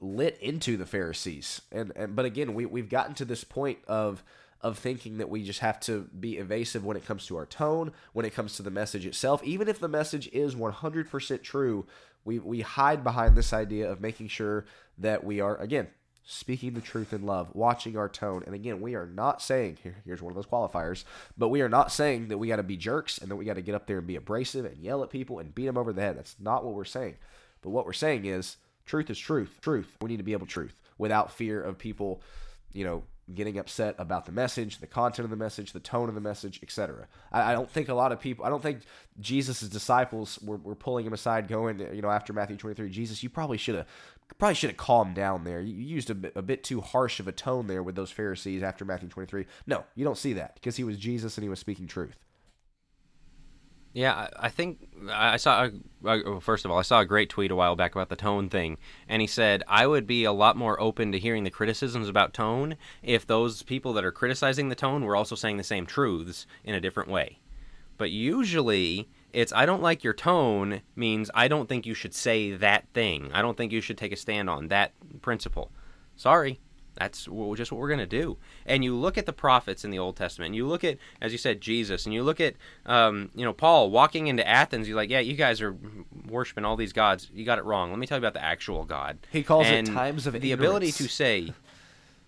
Speaker 3: lit into the Pharisees. And, and but again, we, we've gotten to this point of of thinking that we just have to be evasive when it comes to our tone, when it comes to the message itself. Even if the message is 100% true, we, we hide behind this idea of making sure that we are, again, speaking the truth in love, watching our tone. And again, we are not saying, here, here's one of those qualifiers, but we are not saying that we got to be jerks and that we got to get up there and be abrasive and yell at people and beat them over the head. That's not what we're saying. But what we're saying is truth is truth. Truth. We need to be able to truth without fear of people, you know, getting upset about the message, the content of the message, the tone of the message, etc. I, I, don't think a lot of people, I don't think Jesus' disciples were, were pulling him aside, going, you know, after Matthew 23, Jesus, you probably should have probably should have calmed down there. You used a bit, a bit too harsh of a tone there with those Pharisees after Matthew 23. No, you don't see that because he was Jesus and he was speaking truth.
Speaker 1: Yeah, I think I saw. First of all, I saw a great tweet a while back about the tone thing, and he said I would be a lot more open to hearing the criticisms about tone if those people that are criticizing the tone were also saying the same truths in a different way. But usually, it's I don't like your tone means I don't think you should say that thing. I don't think you should take a stand on that principle. Sorry, that's just what we're going to do. And you look at the prophets in the Old Testament, and you look at, as you said, Jesus, and you look at, um, you know, Paul walking into Athens. You're like, yeah, you guys are worshiping all these gods. You got it wrong. Let me tell you about the actual God.
Speaker 3: He calls
Speaker 1: and
Speaker 3: it times of
Speaker 1: the
Speaker 3: ignorance.
Speaker 1: ability to say,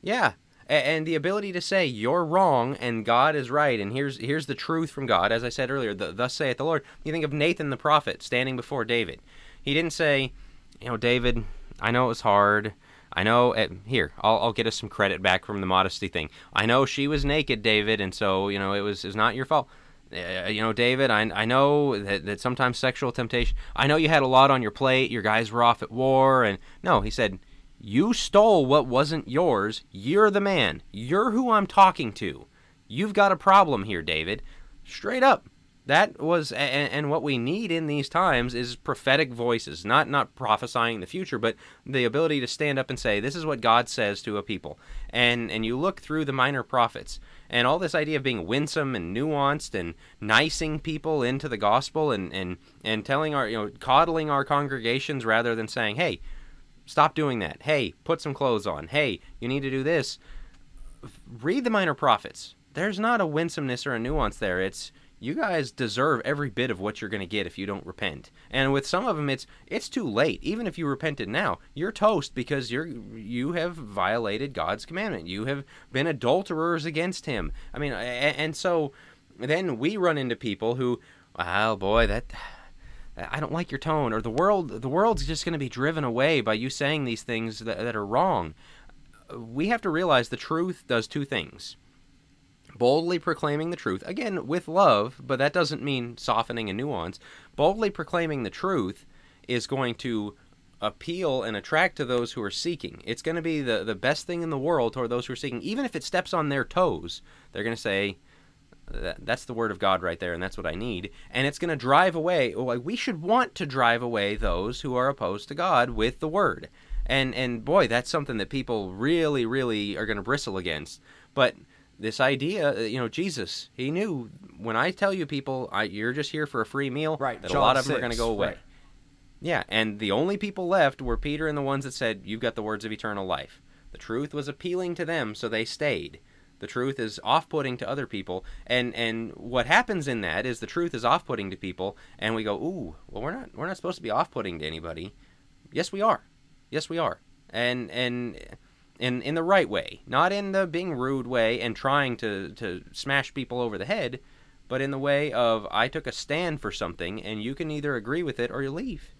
Speaker 1: yeah, and the ability to say you're wrong and God is right, and here's here's the truth from God. As I said earlier, the, thus saith the Lord. You think of Nathan the prophet standing before David. He didn't say, you know, David, I know it was hard. I know. At, here, I'll, I'll get us some credit back from the modesty thing. I know she was naked, David, and so you know it was is not your fault. Uh, you know, David, I, I know that, that sometimes sexual temptation. I know you had a lot on your plate. Your guys were off at war, and no, he said, you stole what wasn't yours. You're the man. You're who I'm talking to. You've got a problem here, David. Straight up that was and, and, what we need in these times is prophetic voices not not prophesying the future but the ability to stand up and say this is what god says to a people. And and you look through the minor prophets and all this idea of being winsome and nuanced and nicing people into the gospel and and and telling our you know coddling our congregations rather than saying hey stop doing that. Hey put some clothes on. Hey you need to do this. Read the minor prophets. There's not a winsomeness or a nuance there. It's you guys deserve every bit of what you're going to get if you don't repent. And with some of them, it's it's too late. Even if you repented now, you're toast because you're you have violated God's commandment. You have been adulterers against Him. I mean, and, so then we run into people who, well, boy, that. I don't like your tone, or the world. The world's just going to be driven away by you saying these things that, that are wrong. We have to realize the truth does two things boldly proclaiming the truth, again, with love, but that doesn't mean softening and nuance. Boldly proclaiming the truth is going to appeal and attract to those who are seeking. It's going to be the, the best thing in the world toward those who are seeking. Even if it steps on their toes, they're going to say, that's the word of God right there, and that's what I need. And it's going to drive away. We should want to drive away those who are opposed to God with the word. And and boy, that's something that people really, really are going to bristle against. But this idea, uh, you know, Jesus, he knew when I tell you people, I, you're just here for a free meal,
Speaker 3: right?
Speaker 1: That
Speaker 3: John
Speaker 1: a lot of
Speaker 3: 6,
Speaker 1: them are going to go away.
Speaker 3: Right.
Speaker 1: Yeah, and the only people left were Peter and the ones that said, "You've got the words of eternal life." The truth was appealing to them, so they stayed. The truth is off-putting to other people, and and what happens in that is the truth is off-putting to people, and we go, "Ooh, well, we're not we're not supposed to be off-putting to anybody." Yes, we are. Yes, we are. And and in in the right way, not in the being rude way and trying to to smash people over the head, but in the way of I took a stand for something and you can either agree with it or you leave.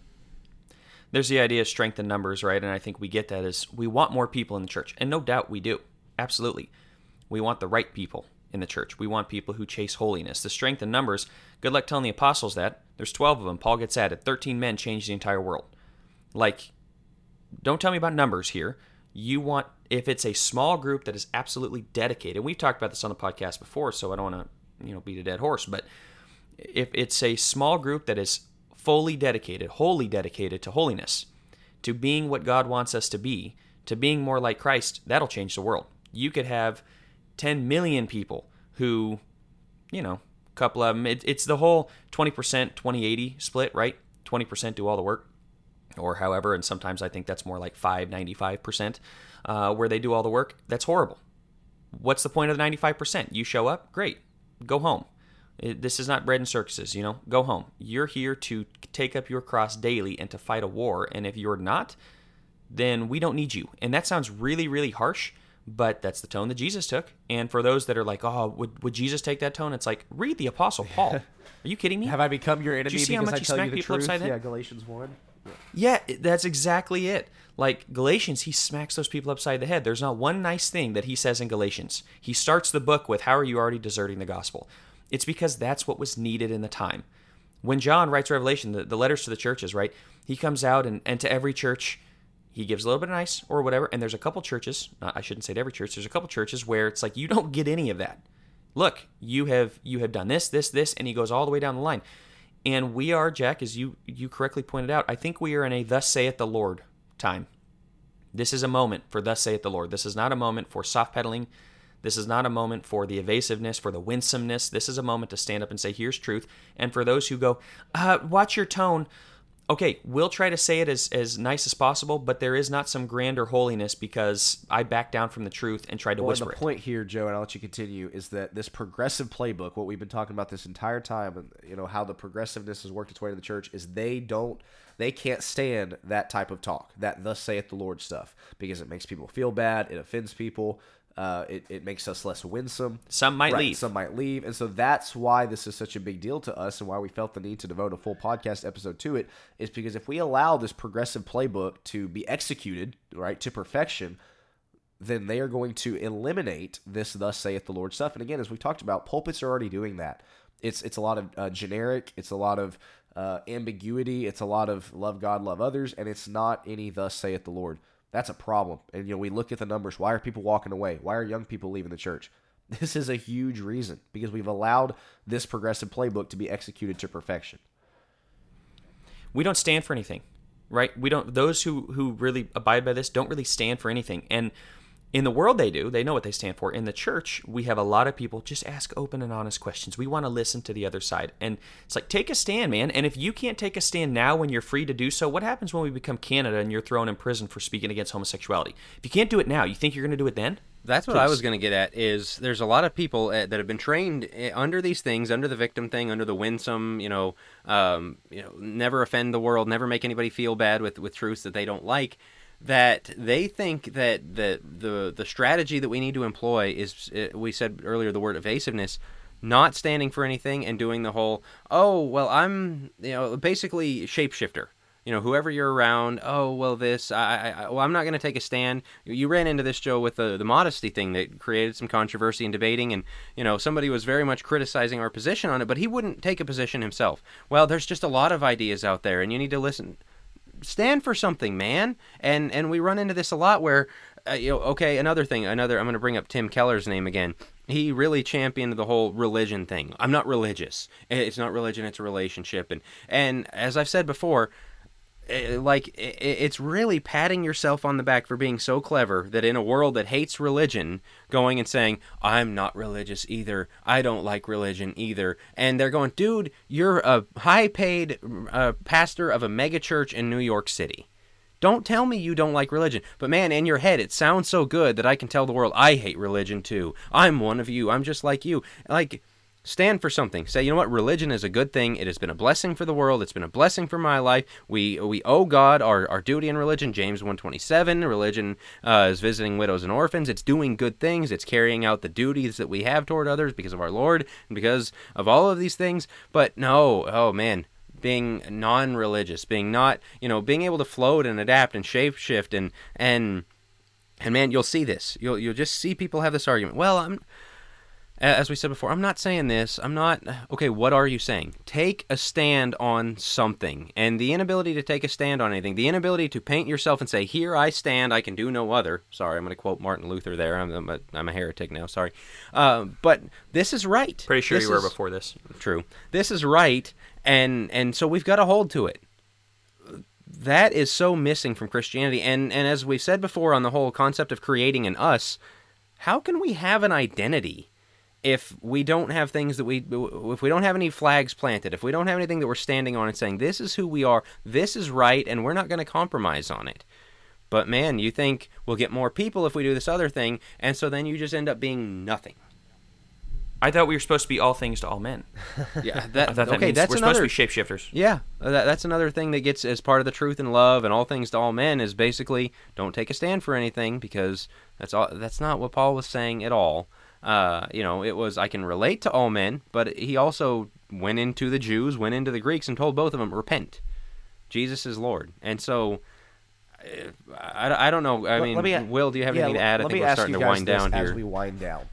Speaker 2: There's the idea of strength in numbers, right? And I think we get that as we want more people in the church. And no doubt we do. Absolutely. We want the right people in the church. We want people who chase holiness. The strength in numbers, good luck telling the apostles that. There's 12 of them. Paul gets added. 13 men change the entire world. Like, don't tell me about numbers here you want if it's a small group that is absolutely dedicated we've talked about this on the podcast before so i don't want to you know beat a dead horse but if it's a small group that is fully dedicated wholly dedicated to holiness to being what god wants us to be to being more like Christ, that'll change the world. You could have 10 million people who, you know, a couple of them, it, it's the whole 20%, 2080 split, right? 20% do all the work, or however, and sometimes I think that's more like 5 95% uh, where they do all the work. That's horrible. What's the point of the 95%? You show up, great, go home. It, this is not bread and circuses, you know. Go home. You're here to take up your cross daily and to fight a war. And if you're not, then we don't need you. And that sounds really, really harsh, but that's the tone that Jesus took. And for those that are like, oh, would, would Jesus take that tone? It's like, read the Apostle Paul. Are you kidding me?
Speaker 3: Have I become your enemy
Speaker 2: you see how
Speaker 3: because
Speaker 2: much
Speaker 3: I tell you the truth? Yeah. Galatians 1.
Speaker 2: Yeah, that's exactly it. Like Galatians, he smacks those people upside the head. There's not one nice thing that he says in Galatians. He starts the book with, How are you already deserting the gospel? It's because that's what was needed in the time. When John writes Revelation, the, the letters to the churches, right? He comes out and, and to every church, he gives a little bit of nice or whatever. And there's a couple churches, I shouldn't say to every church, there's a couple churches where it's like, you don't get any of that. Look, you have you have done this, this, this, and he goes all the way down the line. And we are, Jack, as you you correctly pointed out, I think we are in a thus saith the Lord time. This is a moment for thus saith the Lord. This is not a moment for soft pedaling. This is not a moment for the evasiveness, for the winsomeness. This is a moment to stand up and say, here's truth. And for those who go, uh, watch your tone. Okay, we'll try to say it as, as nice as possible, but there is not some grander holiness because I backed down from the truth and tried to
Speaker 3: Well,
Speaker 2: whisper
Speaker 3: the
Speaker 2: it.
Speaker 3: point here, Joe, and I'll let you continue, is that this progressive playbook, what we've been talking about this entire time, and you know how the progressiveness has worked its way to the church, is they don't, they can't stand that type of talk, that "Thus saith the Lord" stuff, because it makes people feel bad, it offends people, uh, it it makes us less winsome.
Speaker 2: Some might
Speaker 3: Right,
Speaker 2: leave.
Speaker 3: Some might leave, and so that's why this is such a big deal to us, and why we felt the need to devote a full podcast episode to it. Is because if we allow this progressive playbook to be executed right to perfection, then they are going to eliminate this "Thus saith the Lord" stuff. And again, as we talked about, pulpits are already doing that. It's it's a lot of uh, generic. It's a lot of uh, ambiguity. It's a lot of love God, love others, and it's not any "Thus saith the Lord." That's a problem. And you know, we look at the numbers. Why are people walking away? Why are young people leaving the church? This is a huge reason because we've allowed this progressive playbook to be executed to perfection.
Speaker 2: we don't stand for anything right we don't those who who really abide by this don't really stand for anything and in the world they do they know what they stand for. In the church we have a lot of people just ask open and honest questions. We want to listen to the other side. And it's like take a stand man. And if you can't take a stand now when you're free to do so what happens when we become canada and you're thrown in prison for speaking against homosexuality? If you can't do it now you think you're going to do it then?
Speaker 1: That's what I was going to get at. Is there's a lot of people uh, that have been trained uh, under these things, under the victim thing, under the winsome, you know, um, you know, never offend the world, never make anybody feel bad with with truths that they don't like. That they think that the the the strategy that we need to employ is uh, we said earlier the word evasiveness. Not standing for anything and doing the whole, oh well, I'm you know basically shapeshifter you know whoever you're around oh well this i, I well i'm not going to take a stand you ran into this joe with the, the modesty thing that created some controversy and debating and you know somebody was very much criticizing our position on it but he wouldn't take a position himself well there's just a lot of ideas out there and you need to listen stand for something man. And and we run into this a lot where uh, you know okay another thing another i'm going to bring up tim keller's name again. He really championed the whole religion thing. I'm not religious. It's not religion it's a relationship. And and as i've said before like i- i- it's really patting yourself on the back for being so clever that in a world that hates religion going and saying i'm not religious either i don't like religion either and they're going dude you're a high paid uh, pastor of a mega church in new york city don't tell me you don't like religion. But man, in your head, it sounds so good that I can tell the world I hate religion too. I'm one of you. I'm just like you. Like, stand for something. Say, you know what? Religion is a good thing. It has been a blessing for the world. It's been a blessing for my life. We we owe God our, our duty in religion. James 127. Religion uh, is visiting widows and orphans. It's doing good things. It's carrying out the duties that we have toward others because of our Lord and because of all of these things. But no, oh man, being non-religious, being not, you know, being able to float and adapt and shape shift and and and man, you'll see this. You'll you'll just see people have this argument. Well, I'm as we said before, I'm not saying this. I'm not okay. What are you saying? Take a stand on something, and the inability to take a stand on anything, the inability to paint yourself and say, "Here I stand. I can do no other." Sorry, I'm going to quote Martin Luther there. I'm, I'm, a, I'm a heretic now. Sorry, uh, but this is right.
Speaker 2: pretty sure
Speaker 1: This
Speaker 2: you were
Speaker 1: is-
Speaker 2: before this
Speaker 1: True. This is right, and and so we've got to hold to it. that is so missing from Christianity. And and as we've said before on the whole concept of creating an us, how can we have an identity if we don't have things that we if we don't have any flags planted, if we don't have anything that we're standing on and saying this is who we are, this is right and we're not going to compromise on it. But man, you think we'll get more people if we do this other thing, and so then you just end up being nothing.
Speaker 2: I thought we were supposed to be all things to all men.
Speaker 1: Yeah, that, that okay. that's
Speaker 2: we're
Speaker 1: another,
Speaker 2: supposed to be shapeshifters.
Speaker 1: Yeah, uh, that, that's another thing that gets as part of the truth and love and all things to all men is basically don't take a stand for anything because that's all. That's not what Paul was saying at all. Uh, you know, it was I can relate to all men, but he also went into the Jews, went into the Greeks, and told both of them repent. Jesus is Lord, and so. I, I don't know. I mean, me, Will, do you have
Speaker 3: yeah,
Speaker 1: anything to add? I think we're starting to wind down here.
Speaker 3: As we wind down,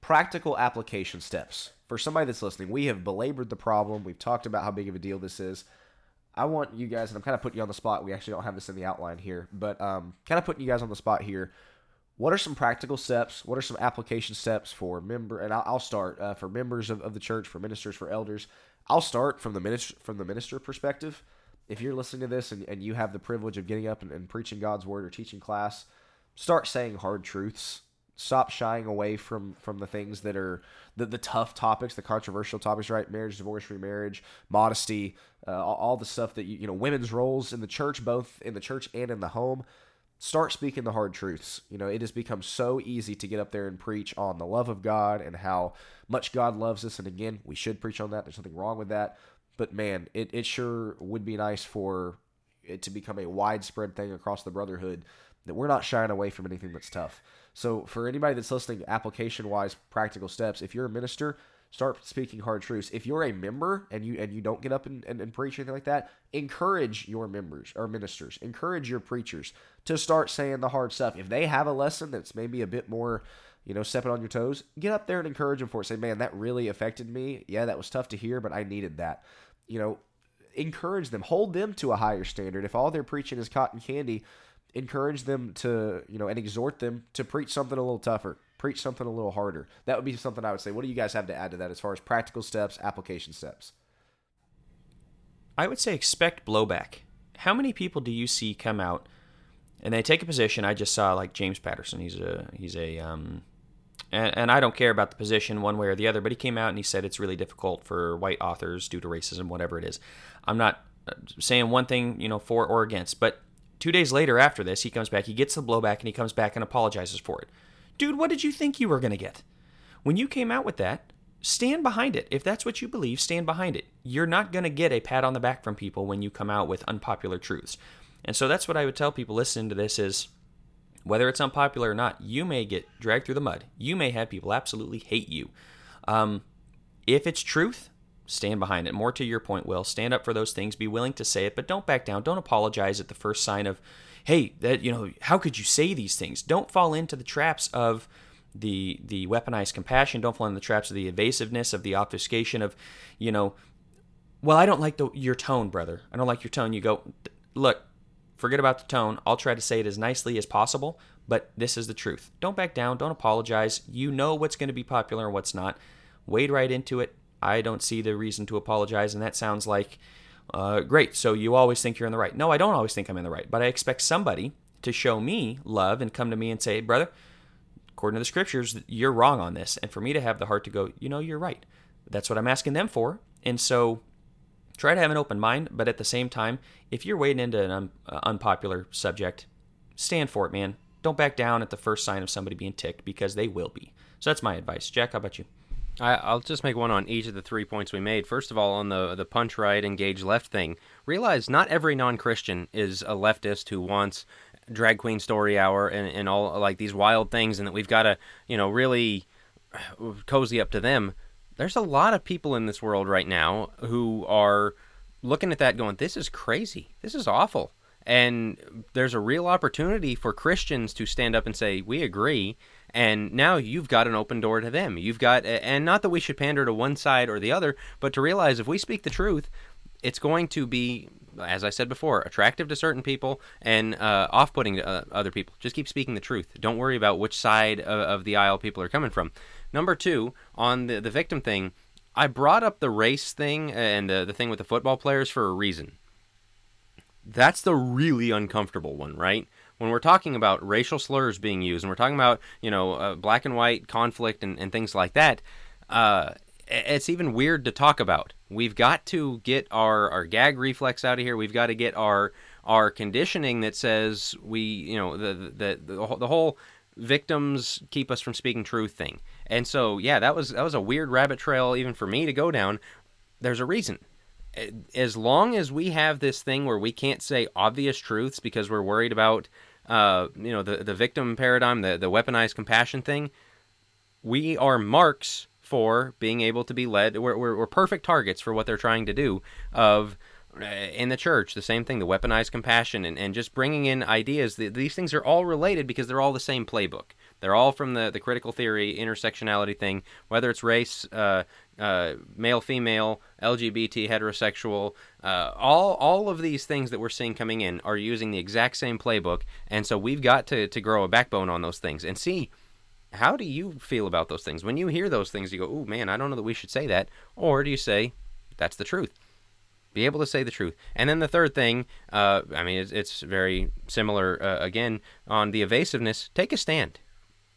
Speaker 3: practical application steps for somebody that's listening. We have belabored the problem. We've talked about how big of a deal this is. I want you guys, and I'm kind of putting you on the spot. We actually don't have this in the outline here, but um, kind of putting you guys on the spot here. What are some practical steps? What are some application steps for member? And I'll, I'll start uh, for members of, of the church, for ministers, for elders. I'll start from the minister from the minister perspective. If you're listening to this and, and you have the privilege of getting up and, and preaching God's word or teaching class, start saying hard truths stop shying away from from the things that are the, the tough topics the controversial topics right marriage divorce remarriage modesty uh, all, all, the stuff that you, you know women's roles in the church both in the church and in the home start speaking the hard truths. You know it has become so easy to get up there and preach on the love of god and how much god loves us. And again we should preach on that. There's nothing wrong with that. But man it, it sure would be nice for it to become a widespread thing across the brotherhood that we're not shying away from anything that's tough. So for anybody that's listening, application wise, practical steps. If you're a minister, start speaking hard truths. If you're a member and you and you don't get up and, and, and preach anything like that, encourage your members or ministers, encourage your preachers to start saying the hard stuff. If they have a lesson that's maybe a bit more, you know, stepping on your toes, get up there and encourage them for it. Say, man, that really affected me. Yeah, that was tough to hear, but I needed that. You know, encourage them, hold them to a higher standard. If all they're preaching is cotton candy, encourage them to, you know, and exhort them to preach something a little tougher, preach something a little harder. That would be something I would say. What do you guys have to add to that as far as practical steps, application steps?
Speaker 2: I would say expect blowback. How many people do you see come out and they take a position? I just saw like James Patterson. He's a he's a um, and, and I don't care about the position one way or the other, but he came out and he said it's really difficult for white authors due to racism, whatever it is. I'm not uh, saying one thing, you know, for or against, but Two days later, after this, he comes back, he gets the blowback, and he comes back and apologizes for it. Dude, what did you think you were going to get? When you came out with that, stand behind it. If that's what you believe, stand behind it. You're not going to get a pat on the back from people when you come out with unpopular truths. And so that's what I would tell people listening to this is whether it's unpopular or not, you may get dragged through the mud. You may have people absolutely hate you. Um, if it's truth, stand behind it. More to your point, Will, stand up for those things, be willing to say it, but don't back down. Don't apologize at the first sign of, hey, that you know, how could you say these things? Don't fall into the traps of the the weaponized compassion. Don't fall into the traps of the evasiveness, of the obfuscation of, you know, well, I don't like the, your tone, brother. I don't like your tone. You go, look, forget about the tone. I'll try to say it as nicely as possible, but this is the truth. Don't back down. Don't apologize. You know what's going to be popular and what's not. Wade right into it. I don't see the reason to apologize. And that sounds like, uh, great, so you always think you're in the right. No, I don't always think I'm in the right, but I expect somebody to show me love and come to me and say, brother, according to the scriptures, you're wrong on this. And for me to have the heart to go, you know, you're right. That's what I'm asking them for. And so try to have an open mind, but at the same time, if you're wading into an un- uh, unpopular subject, stand for it, man. Don't back down at the first sign of somebody being ticked because they will be. So that's my advice. Jack, how about you?
Speaker 1: I, will just make one on each of the three points we made. First of all, on the the punch right, engage left thing. Realize not every non-Christian is a leftist who wants drag queen story hour and, and all like these wild things, and that we've got to you know really cozy up to them. There's a lot of people in this world right now who are looking at that, going, "This is crazy. This is awful." And there's a real opportunity for Christians to stand up and say, "We agree." And now you've got an open door to them. You've got, and not that we should pander to one side or the other, but to realize if we speak the truth, it's going to be, as I said before, attractive to certain people and uh, off-putting to uh, other people. Just keep speaking the truth. Don't worry about which side of, of the aisle people are coming from. Number two, on the the victim thing, I brought up the race thing and the the thing with the football players for a reason that's the really uncomfortable one, right? When we're talking about racial slurs being used, and we're talking about you know uh, black and white conflict and, and things like that, uh, it's even weird to talk about. We've got to get our, our gag reflex out of here. We've got to get our our conditioning that says we you know the the the, the whole victims keep us from speaking truth thing. And so yeah, that was that was a weird rabbit trail even for me to go down. There's a reason as long as we have this thing where we can't say obvious truths because we're worried about uh, you know the the victim paradigm, the the weaponized compassion thing, we are marks for being able to be led. We're, we're, we're perfect targets for what they're trying to do. Of uh, in the church, the same thing, the weaponized compassion, and, and just bringing in ideas. These things are all related because they're all the same playbook. They're all from the, the critical theory, intersectionality thing, whether it's race, uh, uh, male, female, LGBT, heterosexual, uh, all all of these things that we're seeing coming in are using the exact same playbook, and so we've got to to grow a backbone on those things and see. How do you feel about those things? When you hear those things, you go, "Oh man, I don't know that we should say that," or do you say, "That's the truth"? Be able to say the truth. And then the third thing, uh, I mean, it's, it's very similar uh, again on the evasiveness. Take a stand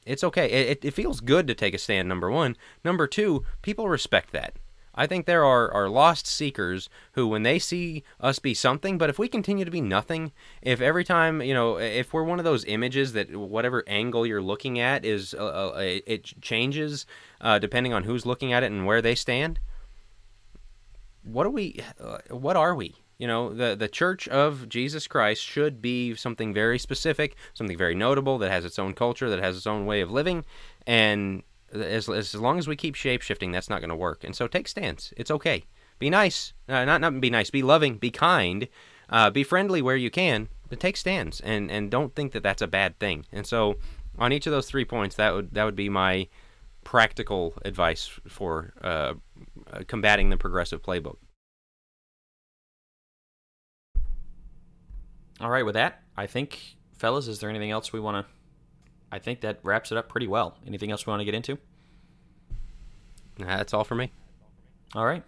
Speaker 1: it's okay. It, it feels good to take a stand, number one. Number two, people respect that. I think there are, are lost seekers who, when they see us be something, but if we continue to be nothing, if every time, you know, if we're one of those images that whatever angle you're looking at is, uh, uh, it changes uh, depending on who's looking at it and where they stand, what are we, uh, what are we? You know the the church of jesus christ should be something very specific something very notable that has its own culture that has its own way of living. And as, as long as we keep shape shifting that's not going to work. And so take stands it's okay. Be nice. Uh, not not be nice. Be loving. Be kind. Uh, be friendly where you can but take stands and and don't think that that's a bad thing. And so on each of those three points that would that would be my practical advice for uh, combating the progressive playbook
Speaker 2: All right, with that, I think, fellas, is there anything else we want to? I think that wraps it up pretty well. Anything else we want to get into?
Speaker 1: That's all for me.
Speaker 2: All right.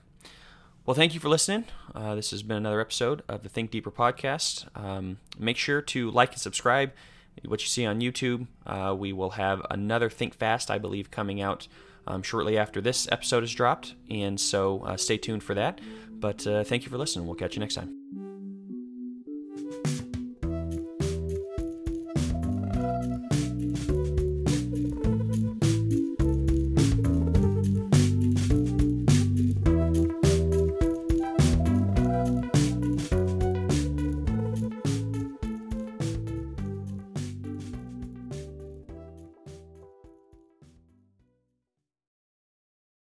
Speaker 2: Well, thank you for listening. Uh, this has been another episode of the Think Deeper podcast. Um, make sure to like and subscribe. What you see on YouTube, uh, we will have another Think Fast, I believe, coming out um, shortly after this episode is dropped. And so uh, stay tuned for that. But uh, thank you for listening. We'll catch you next time.